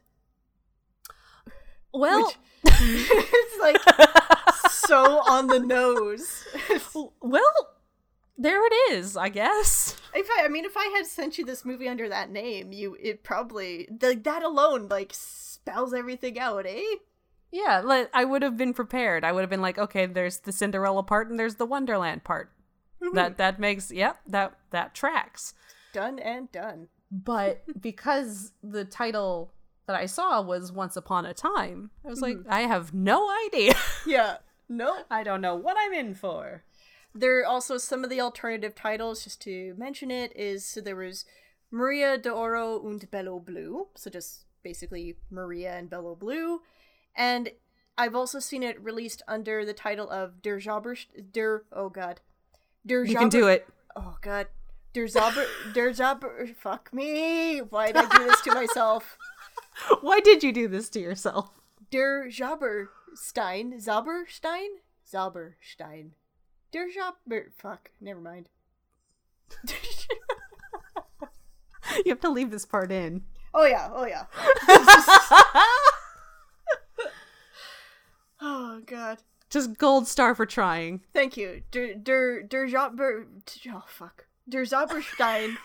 Well, Which- it's like so on the nose. well, there it is, I guess. If I, I mean, if I had sent you this movie under that name, you it probably like that alone like spells everything out, eh? Yeah, like, I would have been prepared. I would have been like, okay, there's the Cinderella part and there's the Wonderland part. That that makes yep, that that tracks. Done and done. But because the title that I saw was Once Upon a Time, I was like, mm-hmm. I have no idea. Yeah. No. I don't know what I'm in for. There are also some of the alternative titles, just to mention it, is so there was Maria d'Oro und Bello Blue, so just basically Maria and Bello Blue. And I've also seen it released under the title of Der Jobber, Der, oh god. Der You can do it. Oh god. Der Zobber, Der Zobber, fuck me. Why did I do this to myself? Why did you do this to yourself? Der Zauberstein, Zauberstein, Zauberstein, Der Zauber. Fuck, never mind. You have to leave this part in. Oh yeah, oh yeah. oh god. Just gold star for trying. Thank you. Der Der Der Zauber. Oh fuck. Der Zauberstein.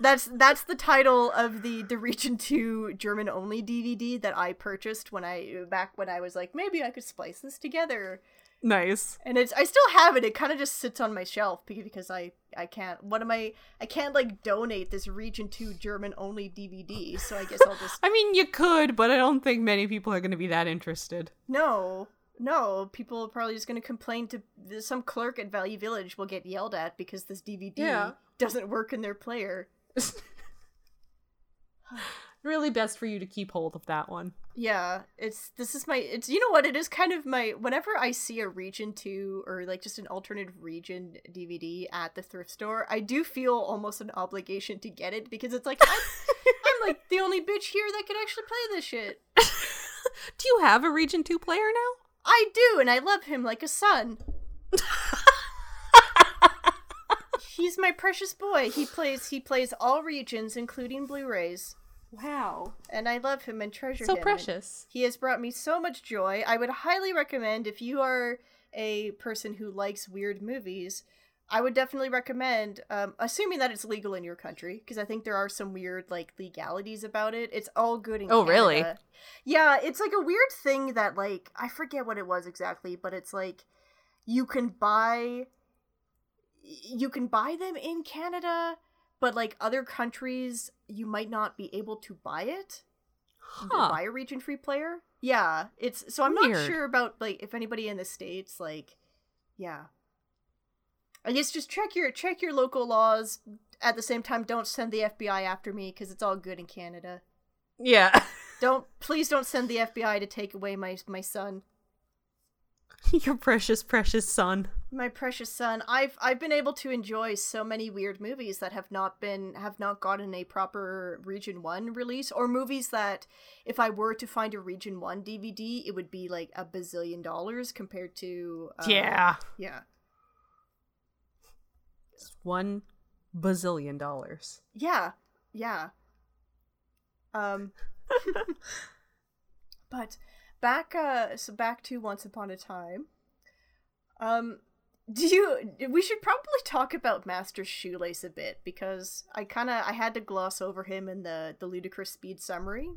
That's that's the title of the the Region Two German only DVD that I purchased when I back when I was like maybe I could splice this together. Nice. and it's I still have it. It kind of just sits on my shelf because I I can't. What am I? I can't like donate this Region Two German only DVD. So I guess I'll just I mean, you could, but I don't think many people are going to be that interested. no. No, people are probably just going to complain to some clerk at Value Village will get yelled at because this DVD Yeah. doesn't work in their player. really best for you to keep hold of that one. Yeah, it's this is my it's you know what it is kind of my whenever I see a region 2 or like just an alternate region DVD at the thrift store, I do feel almost an obligation to get it because it's like I'm, I'm like the only bitch here that can actually play this shit. Do you have a Region 2 player now? I do and I love him like a son. He's my precious boy. He plays he plays all regions including Blu-rays. Wow. and I love him and treasure So him. and precious. He has brought me so much joy. I would highly recommend if you are a person who likes weird movies, I would definitely recommend, um, assuming that it's legal in your country, because I think there are some weird like legalities about it. It's all good in Oh, really? Yeah, it's like a weird thing that like I forget what it was exactly, but it's like you can buy you can buy them in Canada, but like other countries you might not be able to buy it Huh. buy a region free player. Yeah, it's so I'm not sure about like if anybody in the states like, yeah. I guess just check your check your local laws. At the same time, don't send the FBI after me because it's all good in Canada. Yeah. Don't please don't send the FBI to take away my my son, Your precious, precious son. my precious son. I've I've been able to enjoy so many weird movies that have not been have not gotten a proper Region One release, or movies that if I were to find a Region One DVD, it would be like a bazillion dollars compared to uh, yeah. yeah. It's one bazillion dollars. Yeah, yeah. Um, but back, uh, so back to Once Upon a Time. Um, do you? We should probably talk about Master Shoelace a bit because I kind of I had to gloss over him in the the ludicrous speed summary.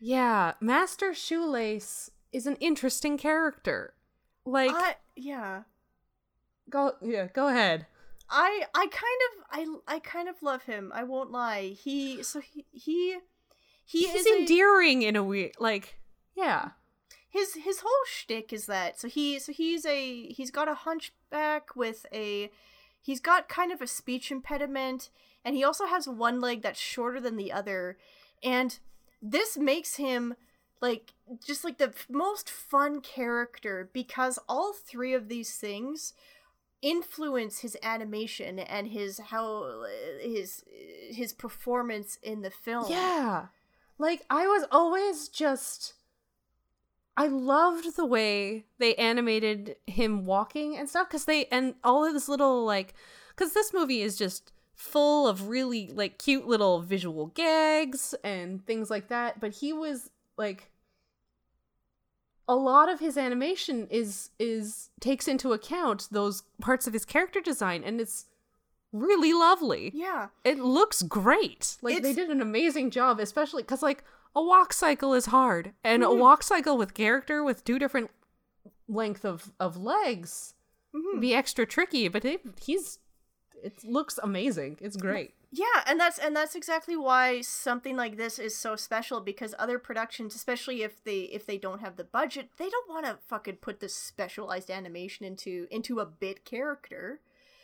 Yeah, Master Shoelace is an interesting character. Like, I, yeah, go yeah, go ahead. I I kind of I I kind of love him. I won't lie. He so he he he He's is a- endearing in a weird like, yeah. His his whole shtick is that so he so he's a he's got a hunchback with a he's got kind of a speech impediment and he also has one leg that's shorter than the other and this makes him like just like the most fun character because all three of these things influence his animation and his how his his performance in the film. Yeah. Like I was always just I loved the way they animated him walking and stuff cuz they and all of this little like cuz this movie is just full of really like cute little visual gags and things like that, but he was like a lot of his animation is is takes into account those parts of his character design and it's really lovely. Yeah. It looks great. Like they did an amazing job, especially cuz like a walk cycle is hard and a Mhm. walk cycle with character with two different length of of legs Mhm. be extra tricky, but it, he's it looks amazing. It's great. Yeah, and that's and that's exactly why something like this is so special because other productions, especially if they if they don't have the budget, they don't want to fucking put this specialized animation into into a bit character.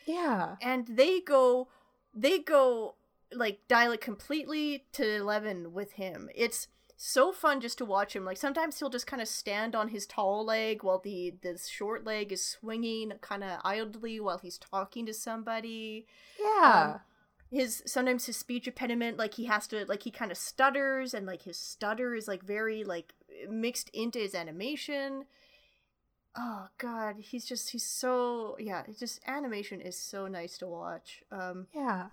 Yeah. And they go they go like dial it completely to 11 with him. It's so fun just to watch him. Like sometimes he'll just kind of stand on his tall leg while the the short leg is swinging kind of idly while he's talking to somebody Yeah. um, his sometimes his speech impediment like he has to like he kind of stutters and like his stutter is like very like mixed into his animation oh god he's just he's so yeah just animation is so nice to watch um Yeah.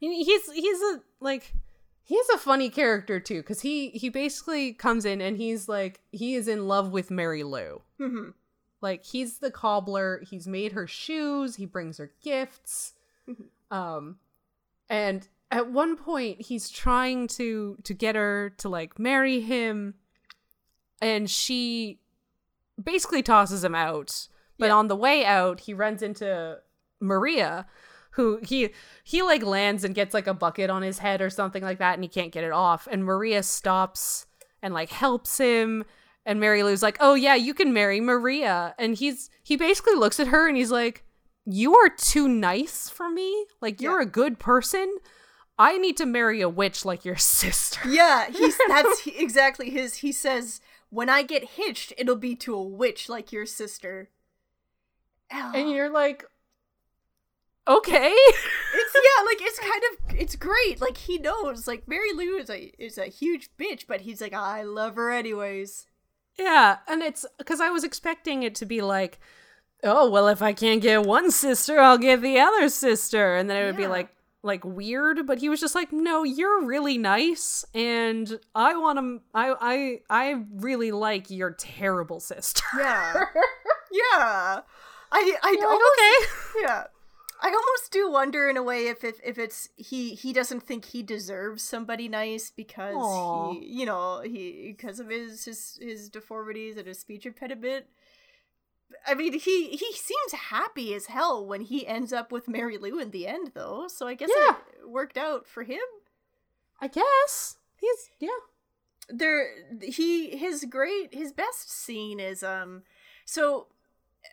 He's he's a like he's a funny character too cuz he he basically comes in and he's like he is in love with Mary Lou. mhm, Like he's the cobbler, he's made her shoes, he brings her gifts. um and at one point he's trying to to get her to like marry him. And she basically tosses him out. But on the way out, he runs into Maria who he he like lands and gets like a bucket on his head or something like that and he can't get it off and Maria stops and like helps him and Mary Lou's like, "Oh yeah, you can marry Maria." And he's he basically looks at her and he's like, "You are too nice for me. Like you're a good person. I need to marry a witch like your sister." yeah he's that's exactly his he says when i get hitched it'll be to a witch like your sister And ah. you're like, "Okay." it's yeah like it's kind of it's great like he knows like mary lou is a is a huge bitch but he's like i love her anyways Yeah, and it's because I was expecting it to be like, oh well, if I can't get one sister, I'll get the other sister, and then it would be like like weird. But he was just like, no, you're really nice, and I want to. I I I really like your terrible sister. Yeah. yeah. I I like, almost yeah. I almost do wonder in a way if if, if it's he he doesn't think he deserves somebody nice because Aw. he you know he because of his his his deformities and his speech impediment. I mean, he he seems happy as hell when he ends up with Mary Lou in the end, though. So I guess Yeah. it worked out for him. I guess he's yeah. there he his great his best scene is um so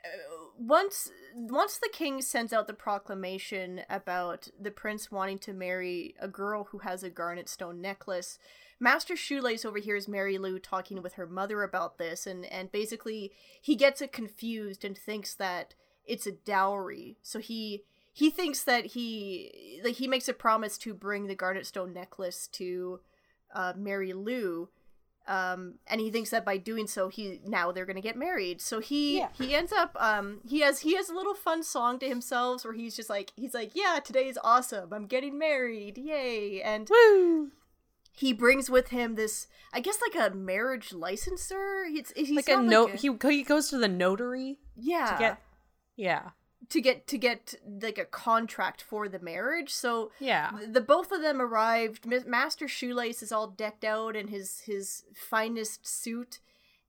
uh, once once the king sends out the proclamation about the prince wanting to marry a girl who has a garnet stone necklace master shoelace overhears mary lou talking with her mother about this and and basically he gets it confused and thinks that it's a dowry. So he he thinks that he like he makes a promise to bring the garnet stone necklace to uh, Mary Lou, um, and he thinks that by doing so, he now they're gonna get married. So he Yeah. he ends up um he has he has a little fun song to himself where he's just like he's like yeah today's awesome I'm getting married yay and Woo! he brings with him this I guess like a marriage licenser. He's he's like a note. He he goes to the notary yeah to get yeah to get to get like a contract for the marriage. So yeah. the, the both of them arrived. Master Shoelace is all decked out in his his finest suit,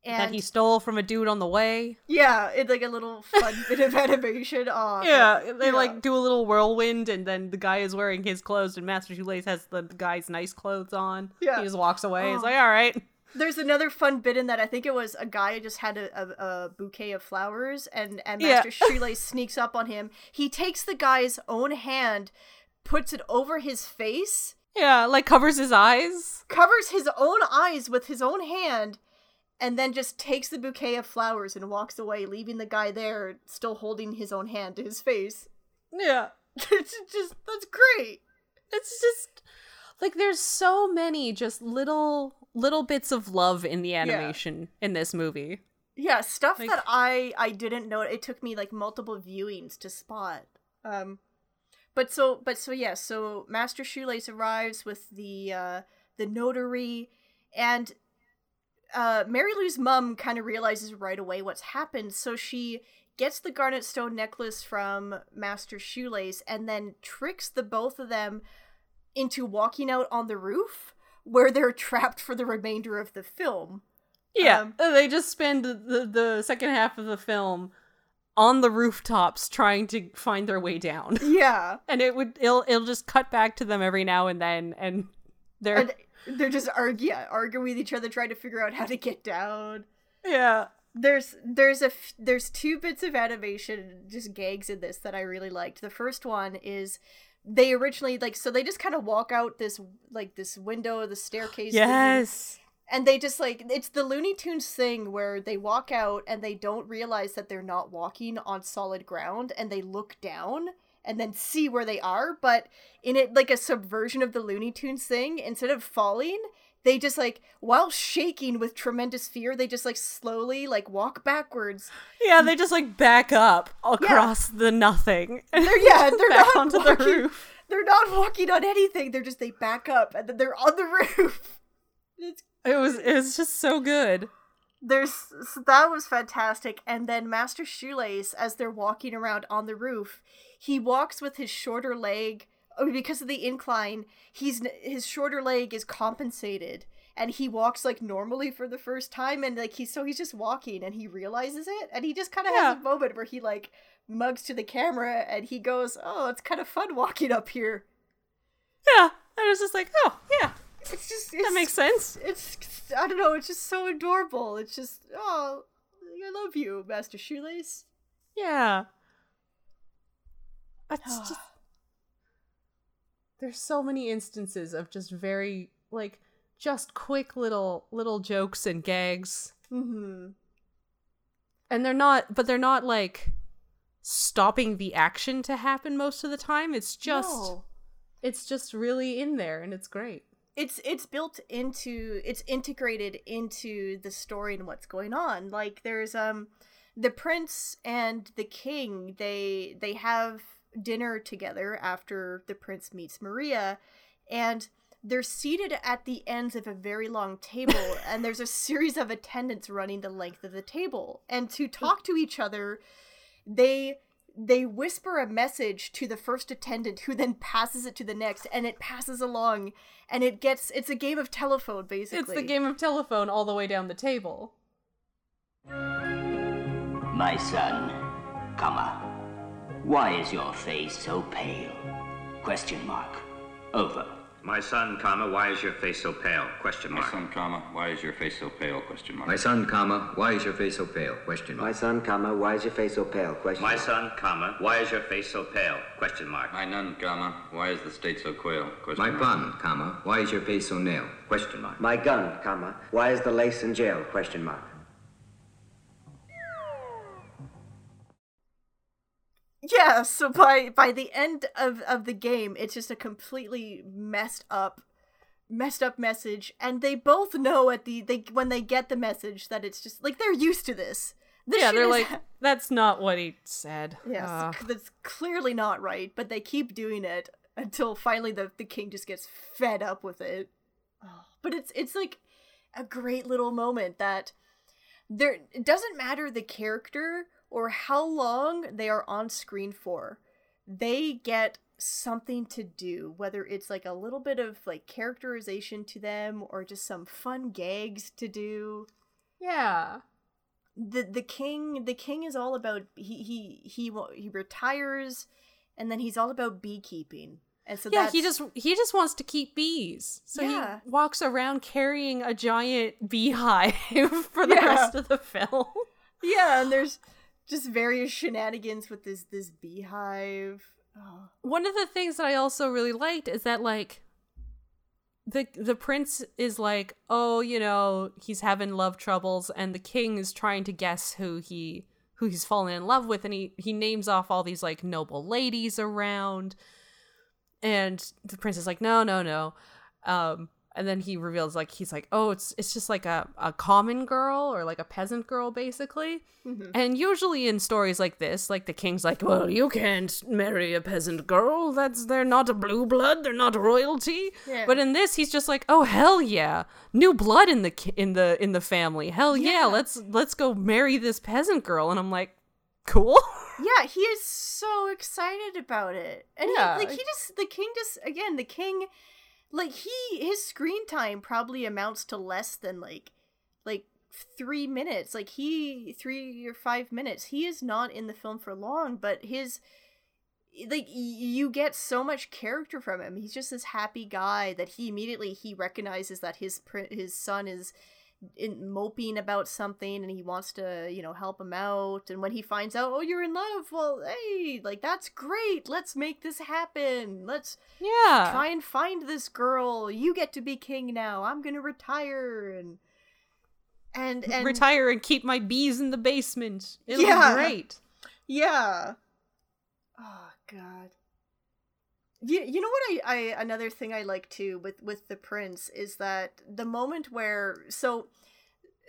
and that he stole from a dude on the way. yeah, it's like a little fun bit of animation. Yeah, they yeah. like do a little whirlwind, and then the guy is wearing his clothes, and Master Shoelace has the guy's nice clothes on. Yeah. he just walks away. He's like, "All right." There's another fun bit in that. I think it was a guy just had a, a, a bouquet of flowers, and and Yeah. Master Shoelace sneaks up on him. He takes the guy's own hand, puts it over his face, Yeah, like covers his eyes. covers his own eyes with his own hand, and then just takes the bouquet of flowers and walks away, leaving the guy there still holding his own hand to his face. Yeah. it's just that's great. It's just like there's so many just little little bits of love in the animation in this movie. Yeah, stuff Like- that I I didn't know. It took me like multiple viewings to spot. Um, but so but so yeah. So Master Shoelace arrives with the uh, the notary, and uh, Mary Lou's mom kind of realizes right away what's happened. So she gets the garnet stone necklace from Master Shoelace, and then tricks the both of them into walking out on the roof where they're trapped for the remainder of the film. Yeah, Um, uh, they just spend the, the the second half of the film on the rooftops trying to find their way down. Yeah. and it would it'll it'll just cut back to them every now and then and they're and they're just argue, yeah, arguing with each other, trying to figure out how to get down. yeah. There's there's a f- there's two bits of animation, just gags in this that I really liked. The first one is they originally like so they just kind of walk out this like this window, of the staircase. Yes. and they just like it's the Looney Tunes thing where they walk out and they don't realize that they're not walking on solid ground and they look down and then see where they are but in it like a subversion of the Looney Tunes thing instead of falling they just like while shaking with tremendous fear they just like slowly like walk backwards Yeah, they just like back up across the nothing. and they're yeah they're back not onto walking, the roof. they're not walking on anything they're just they back up and then they're on the roof it's It was it was just so good. there's so that was fantastic and then master shoelace as they're walking around on the roof he walks with his shorter leg because of the incline he's his shorter leg is compensated and he walks like normally for the first time and like he's so he's just walking and he realizes it and he just kind of has a moment where he like mugs to the camera and he goes oh it's kind of fun walking up here Yeah. I was just like, oh yeah, it's just that makes sense. it's i don't know it's just so adorable it's just oh i love you master shoelace Yeah. That's ah. just There's so many instances of just very like just quick little little jokes and gags. mm-hmm And they're not but they're not like stopping the action to happen most of the time. It's just No. it's just really in there and it's great. it's it's built into it's integrated into the story and what's going on like there's um the prince and the king they they have dinner together after the prince meets maria and they're seated at the ends of a very long table and there's a series of attendants running the length of the table. And to hmm. talk to each other they they whisper a message to the first attendant who then passes it to the next and it passes along and it gets it's a game of telephone basically. It's the game of telephone all the way down the table. My son, Kama, why is your face so pale? Question mark. Over. My son, comma, why is your face so pale? Question mark. My son, comma, why is your face so pale? Question mark. My son, comma, why is your face so pale? Question mark. My son, comma, why is your face so pale? Question mark. My mark. son, comma, why is your face so pale? Question mark. My nun, comma, why is the state so quail? Question My mark. pun, comma, why is your face so nail? Question mark. My gun, comma, why is the lace in jail? Question mark. Yeah so by by the end of of the game it's just a completely messed up messed up message and they both know at the they when they get the message that it's just like they're used to this This yeah, they're is like that's not what he said. Yes, Uh, that's clearly not right, but they keep doing it until finally the, the king just gets fed up with it. But it's it's like a great little moment that there it doesn't matter the character or how long they are on screen for. They get something to do, whether it's like a little bit of like characterization to them or just some fun gags to do yeah. the the king the king is all about he he he he retires and then he's all about beekeeping And so yeah, he just he just wants to keep bees. So Yeah. he walks around carrying a giant beehive for the Yeah. rest of the film. yeah, and there's just various shenanigans with this this beehive. Oh. One of the things that I also really liked is that like the the prince is like, "Oh, you know, he's having love troubles and the king is trying to guess who he who he's fallen in love with and he he names off all these like noble ladies around." And the prince is like, "No, no, no." Um and then he reveals like he's like, "Oh, it's it's just like a a common girl or like a peasant girl basically." Mhm. And usually in stories like this, like the king's like, "Well, you can't marry a peasant girl. That's they're not a blue blood. They're not royalty." Yeah. But in this, he's just like, "Oh hell yeah, new blood in the in the in the family. Hell yeah, Yeah. let's let's go marry this peasant girl." And I'm like, "Cool." Yeah, he is so excited about it. And Yeah. he, like he just the king just again, the king like he his screen time probably amounts to less than like like 3 minutes. Like he 3 or 5 minutes. He is not in the film for long, but his like you get so much character from him. He's just this happy guy that he immediately he recognizes that his his son is moping about something and he wants to you know help him out and when he finds out oh you're in love well hey like that's great let's make this happen let's Yeah. try and find this girl you get to be king now i'm gonna retire and and and Retire and keep my bees in the basement. It'll Yeah. be great. Yeah. Oh God. You, you know what I, I another thing I like too with with the prince is that the moment where so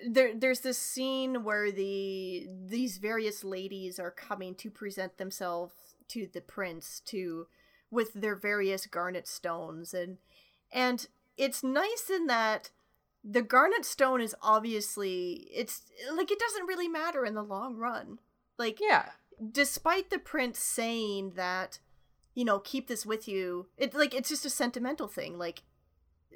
there there's this scene where the these various ladies are coming to present themselves to the prince to with their various garnet stones and and it's nice in that the garnet stone is obviously it's like it doesn't really matter in the long run like Yeah. despite the prince saying that you know keep this with you it like it's just a sentimental thing like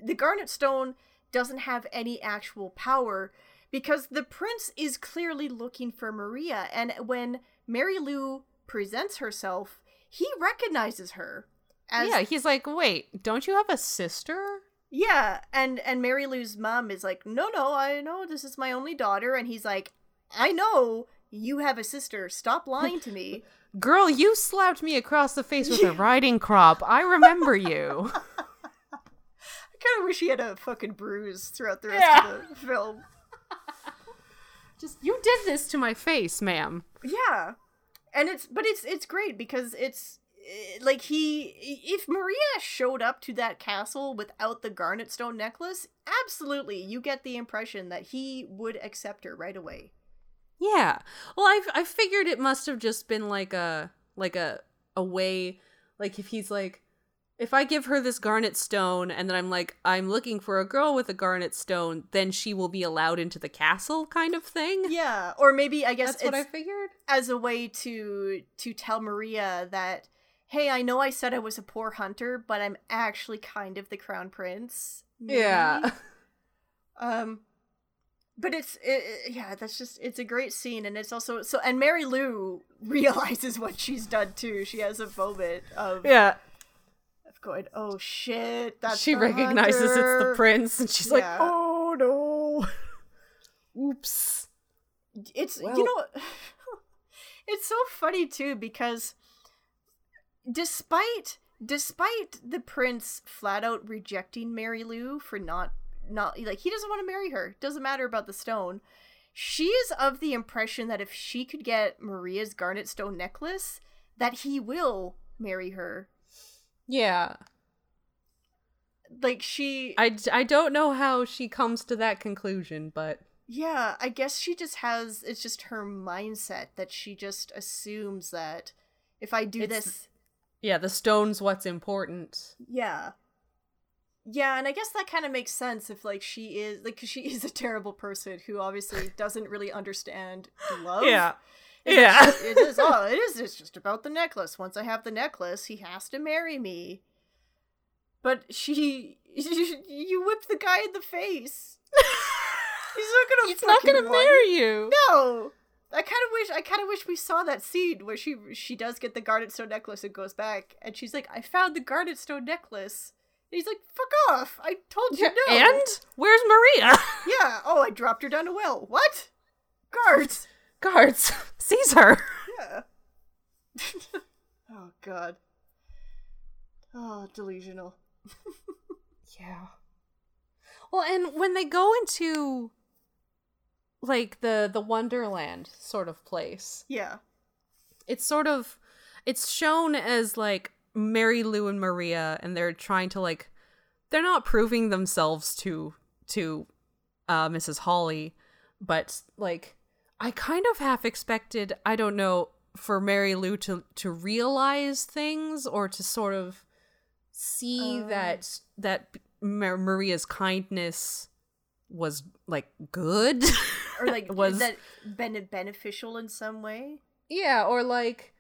the garnet stone doesn't have any actual power because the prince is clearly looking for maria and when mary lou presents herself he recognizes her as yeah, he's like, "Wait, don't you have a sister?" yeah, and and Mary Lou's mom is like, "No, no, I know this is my only daughter." And he's like, "I know you have a sister. Stop lying to me." Girl, you slapped me across the face with a riding crop. I remember you. I kind of wish he had a fucking bruise throughout the rest of the film. Just you did this to my face, ma'am. Yeah, and it's but it's it's great because it's eh, like he if Maria showed up to that castle without the garnet stone necklace, absolutely you get the impression that he would accept her right away. Yeah. Well, I I figured it must have just been like a like a a way like if he's like if I give her this garnet stone and then I'm like I'm looking for a girl with a garnet stone, then she will be allowed into the castle kind of thing. Yeah, or maybe I guess That's what I figured. as a way to to tell Maria that hey, I know I said I was a poor hunter, but I'm actually kind of the crown prince. Yeah. Um but it's it, yeah, that's just it's a great scene and it's also so and Mary Lou realizes what she's done too. She has a moment of Yeah. of going, "Oh shit, that's she recognizes it's the prince and she's Yeah. like, "Oh no." Oops. it's Well- you know it's so funny too because despite despite the prince flat out rejecting mary lou for not not like he doesn't want to marry her doesn't matter about the stone she is of the impression that if she could get maria's garnet stone necklace that he will marry her Yeah. like she I, I don't know how she comes to that conclusion, but Yeah, I guess she just has it's just her mindset that she just assumes that if I do It's- this yeah, the stone's what's important. yeah. Yeah, and I guess that kind of makes sense if like she is like 'cause she is a terrible person who obviously doesn't really understand love. Yeah. It's Yeah. it is oh, it is it's just about the necklace. Once I have the necklace, he has to marry me. But she you whip the guy in the face. He's not gonna He's not gonna marry you. No. I kind of wish I kind of wish we saw that scene where she she does get the garnet stone necklace and goes back and she's like, "I found the garnet stone necklace." He's like, "Fuck off! I told you no." And where's Maria? yeah. Oh, I dropped her down a well. What? Guards. Guards. Caesar. Yeah. oh God. Oh, delusional. yeah. Well, and when they go into like the the Wonderland sort of place, Yeah. it's sort of it's shown as like Mary Lou and Maria and they're trying to like they're not proving themselves to to uh Mrs. Holly, but like I kind of half expected, I don't know, for Mary Lou to to realize things or to sort of see Oh. that that Mar- Maria's kindness was like good Or like was that been beneficial in some way. yeah, or like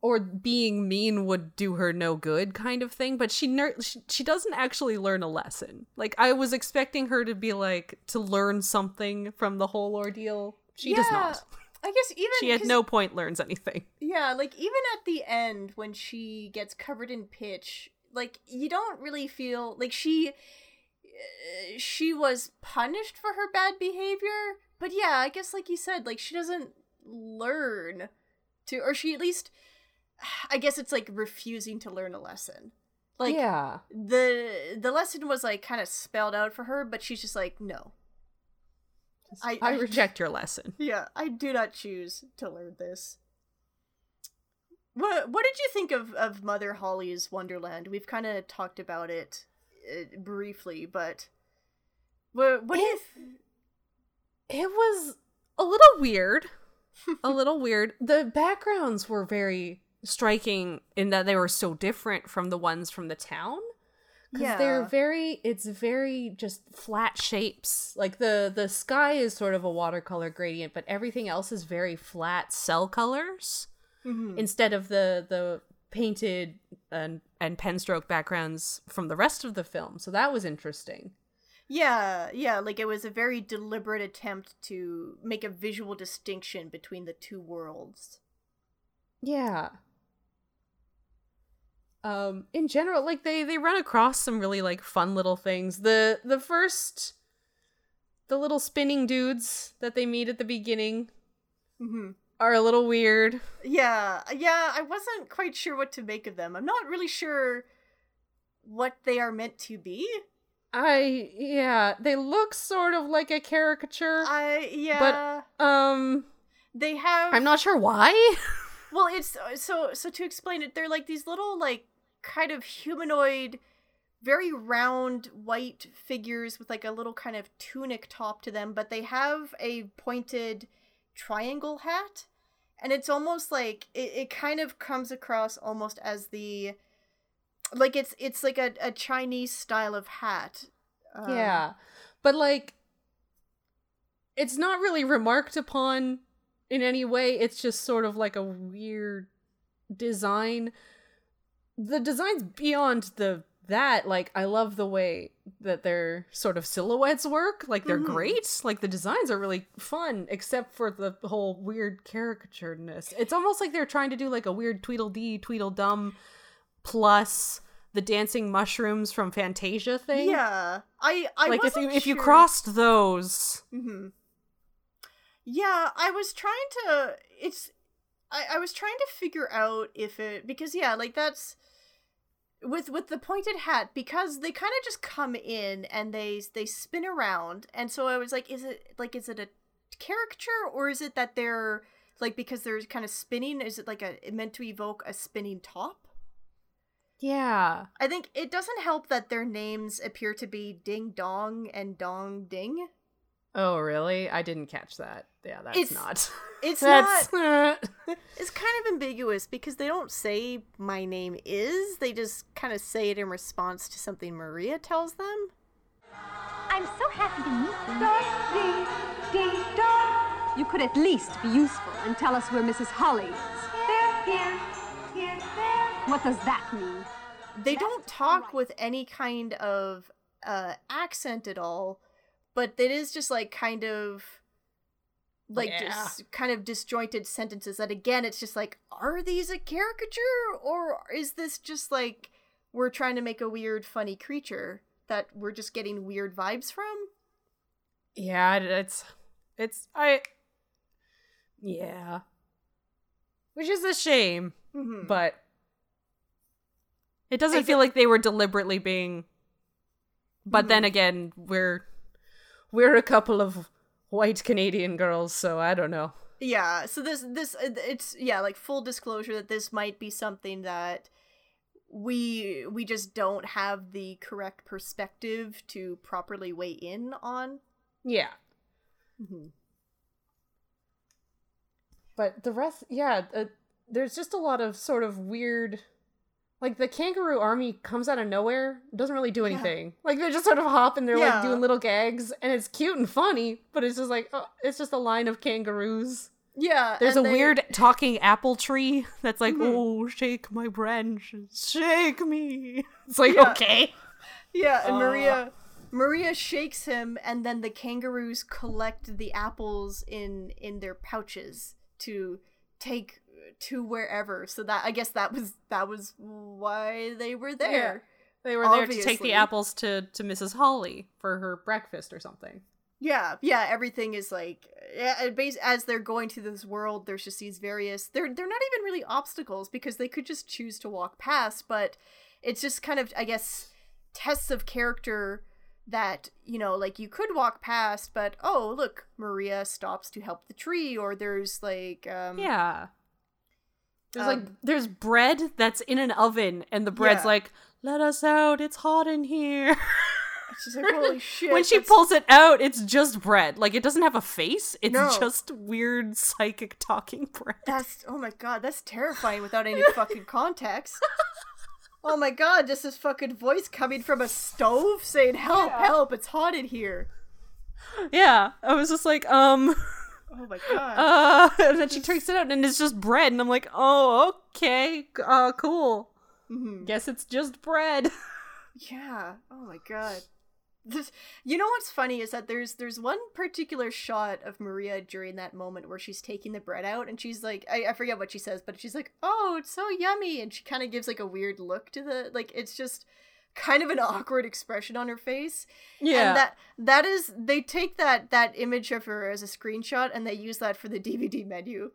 or being mean would do her no good kind of thing, but she ner- she, she doesn't actually learn a lesson. Like I was expecting her to be like to learn something from the whole ordeal. She does not. I guess even She at no point learns anything. Yeah, like even at the end when she gets covered in pitch, like you don't really feel like she uh, she was punished for her bad behavior. But yeah, I guess like you said, like she doesn't learn to or she at least I guess it's like refusing to learn a lesson. Like Yeah. the the lesson was like kind of spelled out for her, but she's just like, no. I, I reject your lesson. yeah, I do not choose to learn this. What What did you think of of Mother Holly's Wonderland? We've kind of talked about it uh, briefly, but what what? Th- It was a little weird. a little weird. The backgrounds were very striking in that they were so different from the ones from the town. Because they're very it's very just flat shapes. Like the the sky is sort of a watercolor gradient, but everything else is very flat cell colors Mhm. instead of the the painted and and pen stroke backgrounds from the rest of the film. So that was interesting. yeah, yeah, like it was a very deliberate attempt to make a visual distinction between the two worlds. Yeah. Um in general like they they run across some really like fun little things. The the first the little spinning dudes that they meet at the beginning Mhm. are a little weird. Yeah, yeah, I wasn't quite sure what to make of them. I'm not really sure what they are meant to be. I yeah, they look sort of like a caricature. I yeah. But um they have I'm not sure why. Well, it's so so to explain it, they're like these little like kind of humanoid very round white figures with like a little kind of tunic top to them, but they have a pointed triangle hat. And it's almost like it, it kind of comes across almost as the like it's it's like a, a Chinese style of hat. Um, yeah. But like it's not really remarked upon in any way. It's just sort of like a weird design. The design's beyond the that like I love the way that their sort of silhouettes work. Like they're Mhm. great. Like the designs are really fun except for the whole weird caricaturedness. It's almost like they're trying to do like a weird Tweedledee Tweedledum plus the dancing mushrooms from Fantasia thing. Yeah. I I like if you wasn't if you sure- crossed those Mm-hmm. Yeah, I was trying to. It's. I, I was trying to figure out if it because yeah, like that's with with the pointed hat because they kind of just come in and they they spin around and so I was like, is it like is it a caricature or is it that they're like because they're kind of spinning? Is it like a meant to evoke a spinning top? Yeah. I think it doesn't help that their names appear to be Ding Dong and Dong Ding. Oh, really? I didn't catch that. Yeah, that's It's- not. It's That's- not. it's kind of ambiguous because they don't say my name is. They just kind of say it in response to something Maria tells them. I'm so happy to meet you. Ding, ding, dong. You could at least be useful and tell us where Mrs. Holly is. There, here, here. What does that mean? They don't talk with any kind of uh, accent at all, but it is just like kind of like Yeah. just kind of disjointed sentences that again it's just like are these a caricature or is this just like we're trying to make a weird funny creature that we're just getting weird vibes from Yeah, it's it's I yeah. Which is a shame, Mhm. but it doesn't I feel like they were deliberately being But then Mhm. again, we're we're a couple of white Canadian girls, so I don't know. yeah so this this uh, it's yeah like full disclosure that this might be something that we we just don't have the correct perspective to properly weigh in on Yeah. Mm-hmm. But the rest, yeah, uh, there's just a lot of sort of weird. Like the kangaroo army comes out of nowhere, doesn't really do anything. Like they just sort of hop and they're Yeah. like doing little gags, and it's cute and funny. But it's just like oh, it's just a line of kangaroos. yeah There's a they- weird talking apple tree that's like, Mhm. "Oh, shake my branches, shake me." It's like Yeah. okay, Yeah, and Uh. Maria Maria shakes him and then the kangaroos collect the apples in in their pouches to take to wherever. So that I guess that was that was why they were there. they were there to take the apples to to Mrs. Holly for her breakfast or something. Yeah, yeah, everything is like yeah, as they're going through this world there's just these various they're they're not even really obstacles because they could just choose to walk past, but it's just kind of I guess tests of character that, you know, like you could walk past, but oh, look, Maria stops to help the tree or there's like um Yeah. There's like Um, there's bread that's in an oven and the bread's Yeah. like, "Let us out. It's hot in here." She's like, holy shit. when she that's- pulls it out, it's just bread. Like it doesn't have a face. It's No. just weird psychic talking bread. That's oh my god, that's terrifying without any fucking context. Oh my god, just this fucking voice coming from a stove saying, Help, Yeah. help, it's hot in here. Yeah, I was just like, um, Oh my god. uh, and then she takes it out and it's just bread, and I'm like, oh, okay, uh, cool. Mhm. Guess it's just bread. Yeah. Oh my god. This, you know what's funny is that there's there's one particular shot of Maria during that moment where she's taking the bread out and she's like I, I forget what she says, but she's like, Oh, it's so yummy and she kinda gives like a weird look to the like it's just kind of an awkward expression on her face. Yeah. And that that is they take that that image of her as a screenshot and they use that for the DVD menu.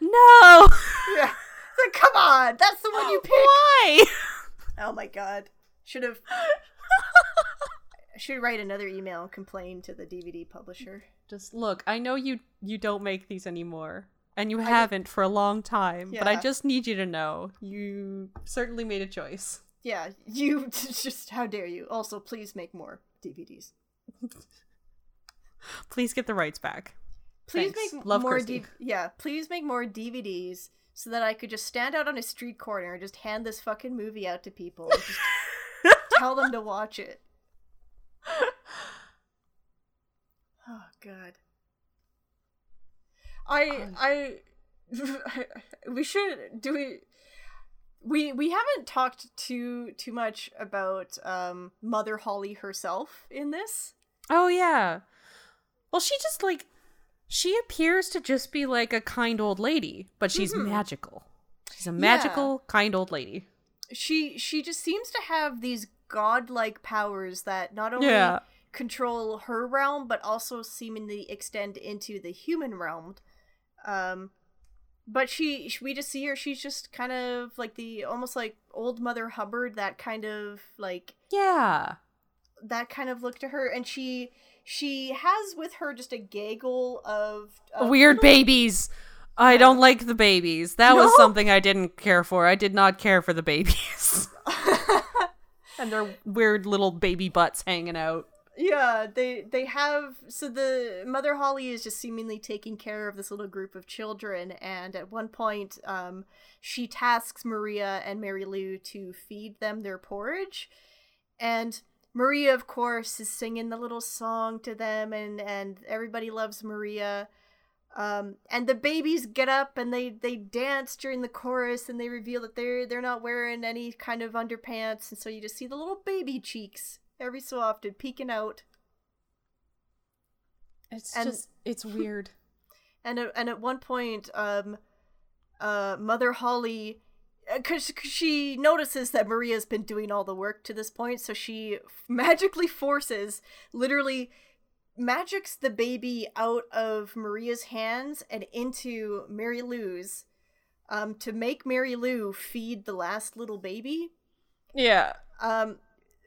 no. Yeah. It's like, come on, that's the one you picked. Why? Oh my god. Should have I should write another email and complain to the DVD publisher. Just look, I know you you don't make these anymore. And you haven't for a long time, but I just need you to know you certainly made a choice. Yeah, you just how dare you. Also, please make more DVDs. Please get the rights back. Please Thanks. make Love more. D- yeah, please make more DVDs so that I could just stand out on a street corner and just hand this fucking movie out to people just tell them to watch it. Oh god. I I we should do we we we haven't talked too too much about um Mother Holly herself in this. Oh yeah. Well, she just like she appears to just be like a kind old lady, but she's Mhm. magical. She's a magical kind old lady. she she just seems to have these godlike powers that not only Yeah. control her realm but also seemingly extend into the human realm um but she sh- we just see her she's just kind of like the almost like old mother hubbard that kind of like Yeah. that kind of look to her and she she has with her just a gaggle of, of Weird little- babies. I don't like the babies. That was something I didn't care for. I did not care for the babies. and their weird little baby butts hanging out. Yeah, they they have so the Mother Holly is just seemingly taking care of this little group of children and at one point um she tasks Maria and Mary Lou to feed them their porridge and Maria of course is singing the little song to them and and everybody loves Maria um and the babies get up and they they dance during the chorus and they reveal that they're they're not wearing any kind of underpants and so you just see the little baby cheeks every so often peeking out It's And- just it's weird. and at, and at one point, um, uh, Mother Holly, because she notices that Maria's been doing all the work to this point, so she magically forces, literally magics the baby out of Maria's hands and into Mary Lou's, um, to make Mary Lou feed the last little baby. Yeah. Um,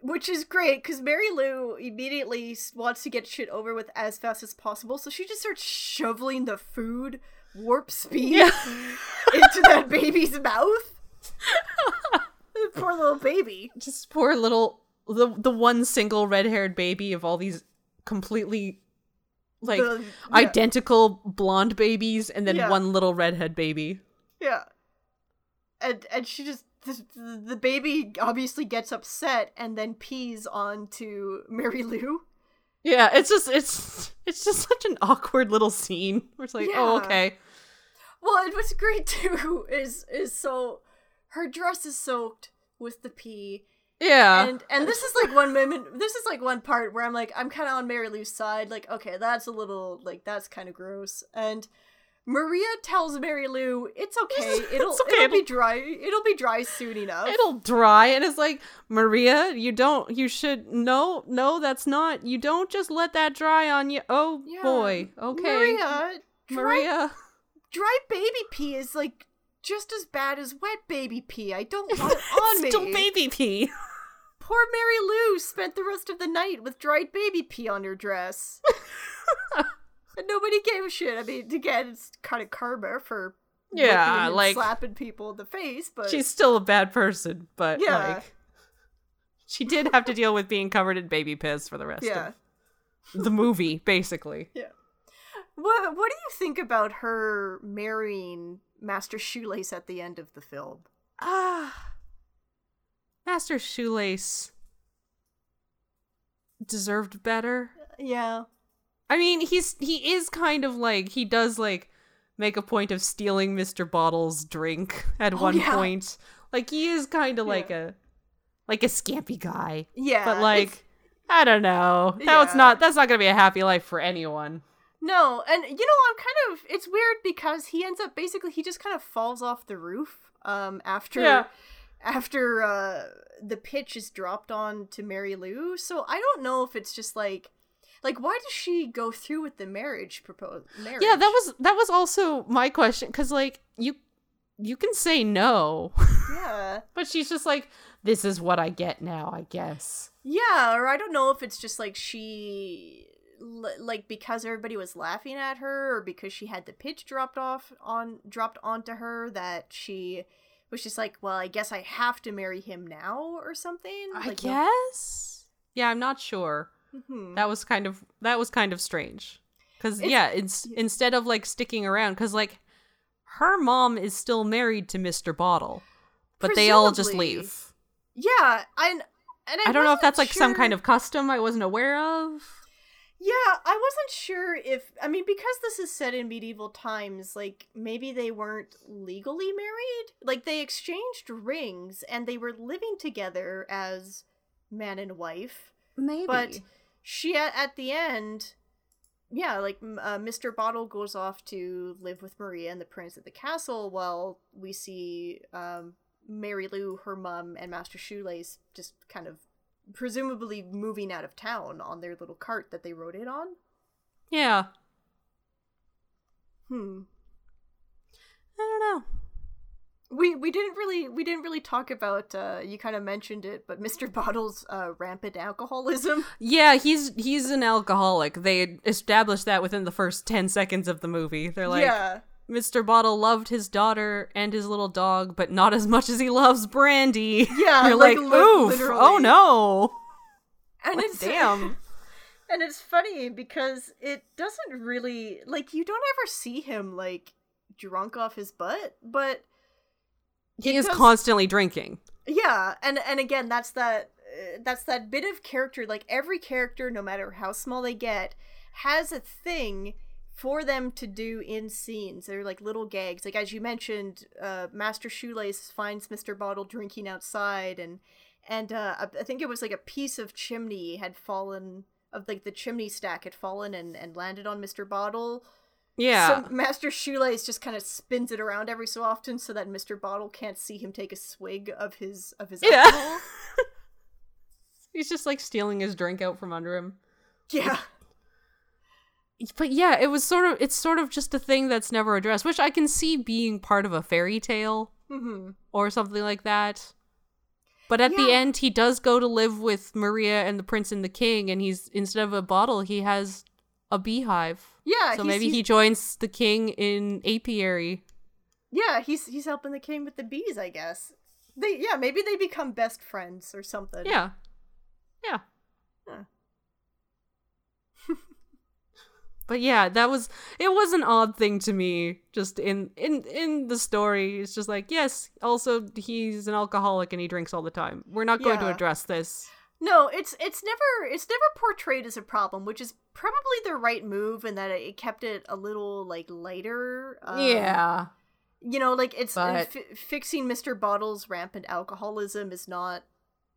which is great because Mary Lou immediately wants to get shit over with as fast as possible, so she just starts shoveling the food warp speed into that baby's mouth. Poor little baby. Just poor little the the one single red-haired baby of all these completely like The- yeah. identical blonde babies and then Yeah. one little redhead baby. Yeah. And and she just the, the baby obviously gets upset and then pees onto Mary Lou. Yeah, it's just it's it's just such an awkward little scene. Where it's like, oh okay. Well, and what's great too is is so her dress is soaked with the pee. Yeah. And and this is like one moment this is like one part where I'm like I'm kind of on Mary Lou's side like okay, that's a little like that's kind of gross. And Maria tells Mary Lou it's okay. It'll It's okay, it'll be dry. It'll be dry soon enough. It'll dry and it's like, Maria, you don't you should no, no, that's not you don't just let that dry on you. Oh Yeah. boy. Okay. Maria, dry, Maria. dry baby pee is like just as bad as wet baby pee. I don't want it on me. Still baby pee. Poor Mary Lou spent the rest of the night with dried baby pee on her dress. and nobody gave a shit. I mean, again, it's kind of karma for Yeah, like- slapping people in the face, but She's still a bad person, but Yeah. like she did have to deal with being covered in baby piss for the rest yeah. of the movie, basically. Yeah. What What do you think about her marrying Master Shoelace at the end of the film? Ah. Master Shoelace deserved better. Yeah. I mean, he's he is kind of like he does like make a point of stealing Mr. Bottle's drink at Oh, one yeah. point. Like he is kind of like a like a scampy guy. Yeah, But like I don't know. That's Yeah. not that's not going to be a happy life for anyone. No, and you know, I'm kind of it's weird because he ends up basically he just kind of falls off the roof um after Yeah. after uh the pitch is dropped on to Mary Lou. So I don't know if it's just like like why does she go through with the marriage proposal? Marriage? Yeah, that was that was also my question cuz like you you can say no. Yeah. but she's just like this is what I get now, I guess. Yeah, or I don't know if it's just like she like because everybody was laughing at her or because she had the pitch dropped off on dropped onto her that she was just like, well, I guess I have to marry him now or something. I like, no- guess. Yeah, I'm not sure. Mhm. That was kind of that was kind of strange. Cuz yeah, it's instead of like sticking around cuz like her mom is still married to Mr. Bottle. But they all just leave. Yeah, and and I, I, don't know if that's like some kind of custom I wasn't aware of. Yeah, I wasn't sure if I mean because this is set in medieval times, like maybe they weren't legally married. Like they exchanged rings and they were living together as man and wife. Maybe. But she at, the end yeah, like uh, Mr. Bottle goes off to live with Maria and the prince at the castle while we see um Mary Lou, her mum, and Master Shoelace just kind of presumably moving out of town on their little cart that they rode it on. Yeah. Hmm. I don't know. We we didn't really we didn't really talk about uh you kind of mentioned it, but Mr. Bottle's uh rampant alcoholism. Yeah, he's he's an alcoholic. They established that within the first 10 seconds of the movie. They're like Yeah. Mr. Bottle loved his daughter and his little dog, but not as much as he loves Brandy. Yeah, You're like, like, li- oof, literally. oh no. And Like, it's damn. And it's funny because it doesn't really like you don't ever see him like drunk off his butt, but He is constantly drinking. Yeah, and and again, that's that uh, that's that bit of character. Like every character, no matter how small they get, has a thing for them to do in scenes. They're like little gags. Like as you mentioned, uh, Master Shoelace finds Mister Bottle drinking outside, and and uh, I I think it was like a piece of chimney had fallen of like the chimney stack had fallen and and landed on Mister Bottle. Yeah. So Master Shoelace just kind of spins it around every so often so that Mr. Bottle can't see him take a swig of his of his Yeah. alcohol. He's just like stealing his drink out from under him. Yeah. But yeah, it was sort of it's sort of just a thing that's never addressed, which I can see being part of a fairy tale hmm or something like that. But at the end he does go to live with Maria and the prince and the king and he's instead of a bottle, he has a beehive. Yeah, So maybe he joins the king in apiary. Yeah, he's he's helping the king with the bees, I guess. They yeah, maybe they become best friends or something. Yeah. Yeah. Huh. but yeah, that was it was an odd thing to me just in in in the story. It's just like, yes, also he's an alcoholic and he drinks all the time. We're not going to address this. No, it's it's never it's never portrayed as a problem, which is probably the right move in that it kept it a little like lighter. um, yeah. you know, like it's But- fi- fixing Mr. Bottle's rampant alcoholism is not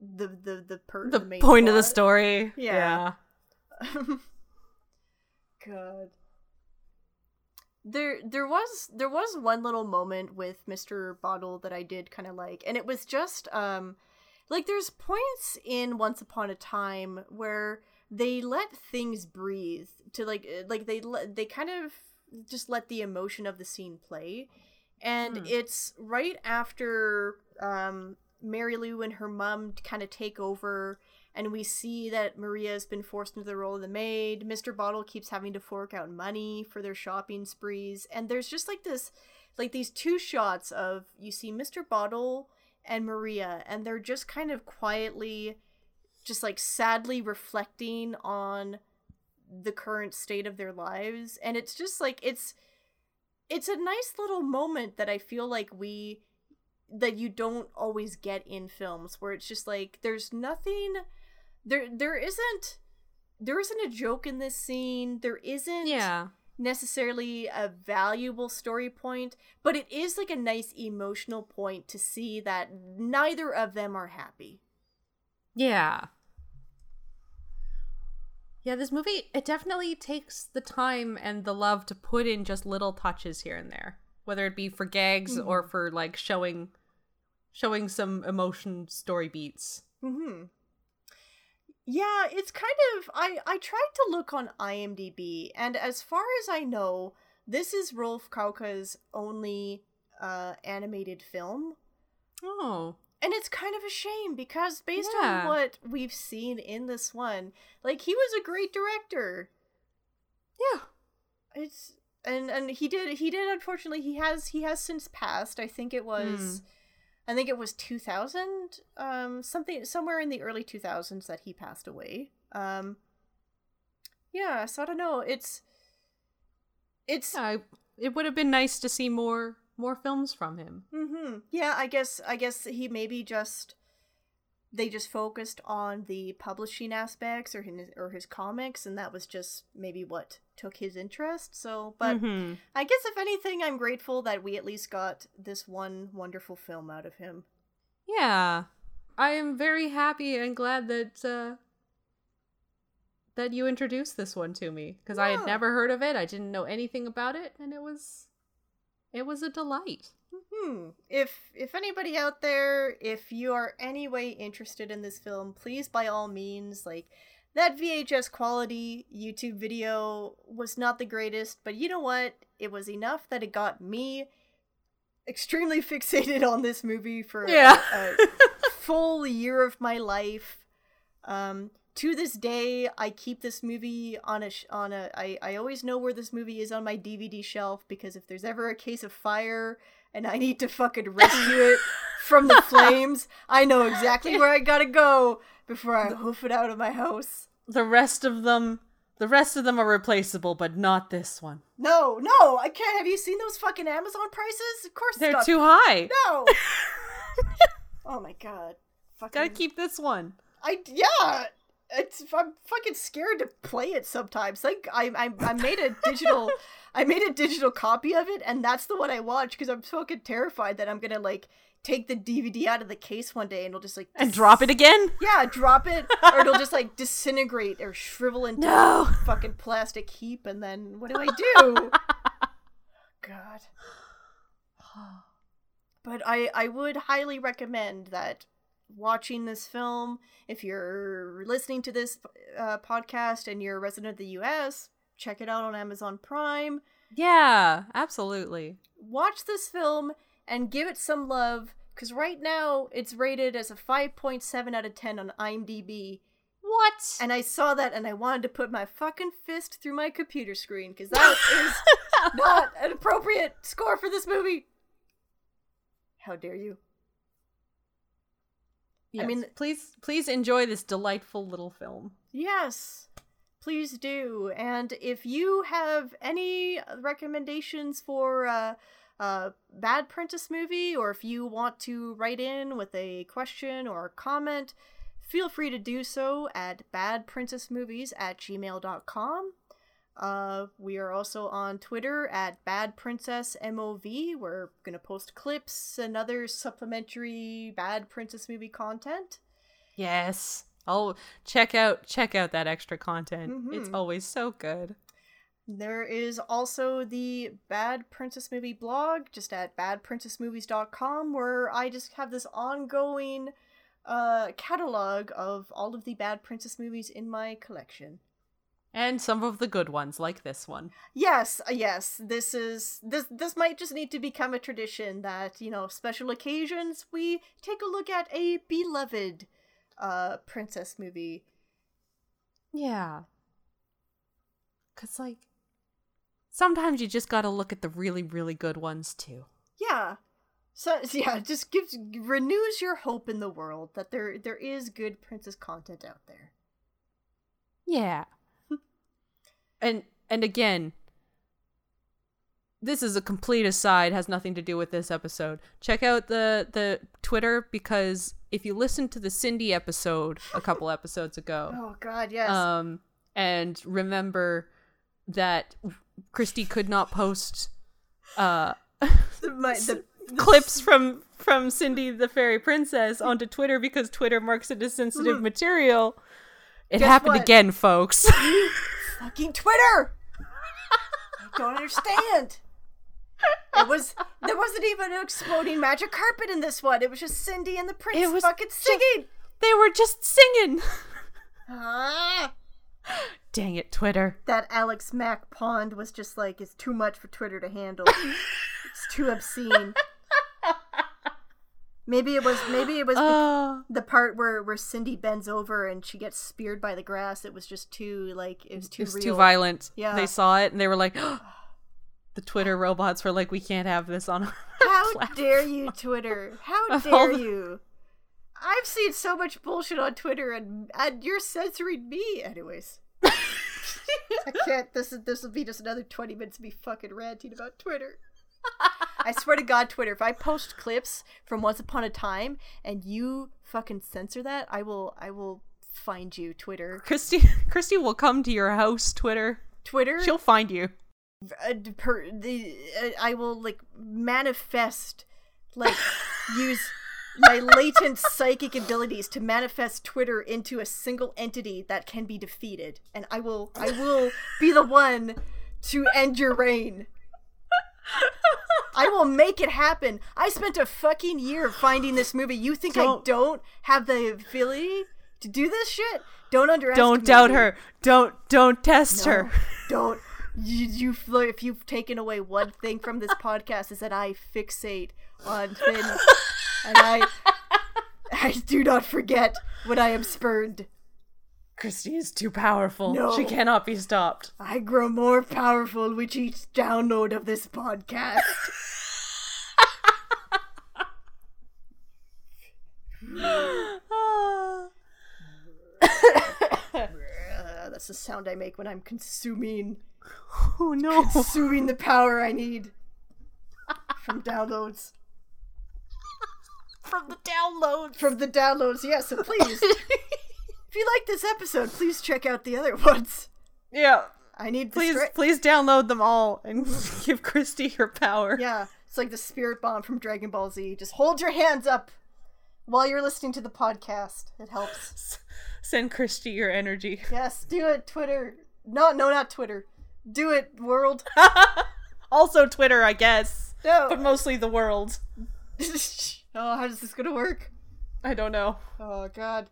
the the the per- The, main point of the plot. story. Yeah. God. There there was there was one little moment with Mr. Bottle that I did kind of like and it was just um like there's points in Once Upon a Time where they let things breathe to like uh, like they they kind of just let the emotion of the scene play and Hmm. it's right after um Mary Lou and her mom kind of take over and we see that Maria has been forced into the role of the maid. Mr. Bottle keeps having to fork out money for their shopping sprees, and there's just like this, like these two shots of you see Mr. Bottle and Maria, and they're just kind of quietly, just like sadly reflecting on the current state of their lives, and it's just like it's, it's a nice little moment that I feel like we that you don't always get in films where it's just like there's nothing there there isn't there isn't a joke in this scene there isn't Yeah. Necessarily a valuable story point but it is like a nice emotional point to see that neither of them are happy Yeah. Yeah, this movie it definitely takes the time and the love to put in just little touches here and there, whether it be for gags or for like showing showing some emotion story beats. Mm-hmm. Yeah, it's kind of I I tried to look on IMDb and as far as I know, this is Rolf Kauka's only uh animated film. Oh. And it's kind of a shame because based Yeah. on what we've seen in this one, like he was a great director. Yeah. It's and and he did he did unfortunately he has he has since passed. I think it was I think it was 2000 um something somewhere in the early 2000s that he passed away. Um Yeah, so I don't know. It's it's Yeah, it would have been nice to see more more films from him. Mm-hmm. Yeah, I guess I guess he maybe just they just focused on the publishing aspects or his or his comics, and that was just maybe what took his interest. So, but Mhm. I guess if anything, I'm grateful that we at least got this one wonderful film out of him. Yeah. I am very happy and glad that uh that you introduced this one to me because I had never heard of it. I didn't know anything about it and it was it was a delight. Hmm. If if anybody out there, if you are any way interested in this film, please by all means, like that VHS quality YouTube video was not the greatest, but you know what? It was enough that it got me extremely fixated on this movie for a- a, full year of my life. Um, to this day, I keep this movie on a sh- on a. I I always know where this movie is on my DVD shelf because if there's ever a case of fire and I need to fucking rescue it from the flames, I know exactly where I gotta go before I hoof it out of my house. The rest of them the rest of them are replaceable, but not this one. No, no, I can't. Have you seen those fucking Amazon prices? Of course, They're not- too high. No. oh my god. Fucking. Gotta keep this one. I yeah. It's I'm fucking scared to play it sometimes. Like I I, I made a digital I made a digital copy of it and that's the one I watch because I'm fucking terrified that I'm gonna like take the DVD out of the case one day and it'll just like And drop it again? yeah drop it or it'll just like disintegrate or shrivel into No. a fucking plastic heap and then what do I do? God. But I I would highly recommend that watching this film if you're listening to this uh, podcast and you're a resident of the US, check it out on Amazon Prime. Yeah, absolutely. Watch this film and give it some love cuz right now it's rated as a 5.7 out of 10 on IMDb. What? And I saw that and I wanted to put my fucking fist through my computer screen cuz that is not an appropriate score for this movie. How dare you? Yes. mean- please please enjoy this delightful little film. Yes, please do. And if you have any recommendations for uh, a bad Princess movie, or if you want to write in with a question or a comment, feel free to do so at badprincessmovies at gmail.com. Uh, we are also on Twitter at Bad Princess MOV. We're gonna post clips and other supplementary Bad Princess movie content. Yes. Oh, check out check out that extra content. It's Mhm. always so good. There is also the Bad Princess Movie blog, just at badprincessmovies.com, where I just have this ongoing uh, catalog of all of the Bad Princess movies in my collection. And some of the good ones like this one. Yes, uh, yes, this is this this might just need to become a tradition that you know special occasions we take a look at a beloved uh princess movie. Yeah. Cuz like sometimes you just got to look at the really really good ones too. Yeah. So yeah, just gives renews your hope in the world that there there is good princess content out there. Yeah. And and again, this is a complete aside, has nothing to do with this episode. Check out the the Twitter because if you listen to the Cindy episode a couple episodes ago, Oh god, yes. um and remember that Christy could not post uh The- my- the- clips from from Cindy the fairy princess onto Twitter because Twitter marks it as sensitive material. It Guess happened what? again, folks. Fucking Twitter. I don't understand. It was there wasn't even an exploding magic carpet in this one. It was just Cindy and the prince It was fucking singing. they were just singing. Ah, Dang it, Twitter. that Alex Mack pond was just like it's too much for Twitter to handle. it's too obscene. Maybe it was maybe it was Oh. the part where where Cindy bends over and she gets speared by the grass. It was just too like it was too It was too violent. Yeah. They saw it and they were like the Twitter robots were like, we can't have this on our How platform." dare you, Twitter? How dare the- you? I've seen so much bullshit on Twitter, and and you're censoring me, anyways. I can't. This is this will be just another twenty minutes of me fucking ranting about Twitter. I swear to God, Twitter, if I post clips from Once Upon a Time and you fucking censor that, I will I will find you, Twitter. Christy Christy will come to your house, Twitter. Twitter. She'll find you. uh, per, the uh, I will like manifest like use my latent psychic abilities to manifest Twitter into a single entity that can be defeated and I will I will be the one to end your reign. I will make it happen. I spent a fucking year finding this movie. You think I Don't- don't have the ability to do this shit? Don't underestimate Don't doubt me. her. Don't don't test No, her. Don't you, you if you've taken away one thing from this podcast is that I fixate on Finn and I I do not forget when I am spurned. Christy is too powerful. No. She cannot be stopped. I grow more powerful with each download of this podcast. That's the sound I make when I'm consuming Oh no. consuming the power I need from downloads. From the downloads. From the downloads, yes. so please, if you like this episode, please check out the other ones. Yeah. I need Please stra- please download them all and give Christy her power. Yeah, it's like the spirit bomb from Dragon Ball Z. Just hold your hands up while you're listening to the podcast. It helps. Send Christy your energy. Yes, do it, Twitter. No, no, not Twitter. Do it, world. also Twitter, I guess. No. But mostly the world. oh, how's this gonna work? I don't know. Oh god.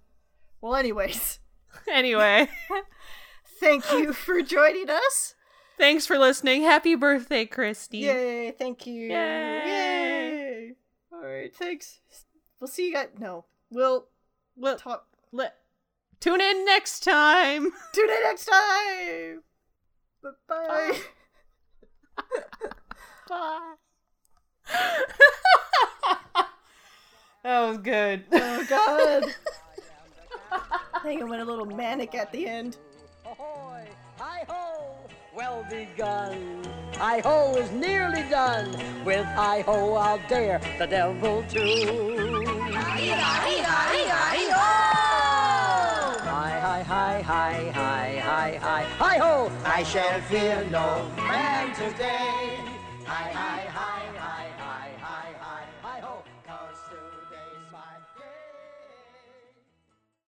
Well, anyways, Anyway, thank you for joining us. thanks for listening. Happy birthday, Christy. Yay! Thank you. Yay. Yay. All right. Thanks. We'll see you guys. No, we'll we'll talk. let, tune in next time. Tune in next time. Bye bye. Bye. that was good. oh god. I think I went a little manic at the end. Ahoy! Hi ho! Well begun. Hi ho is nearly done. With hi ho, I'll dare the devil to. Hi hi hi hi hi hi hi hi ho! I shall fear no man today. Hi hi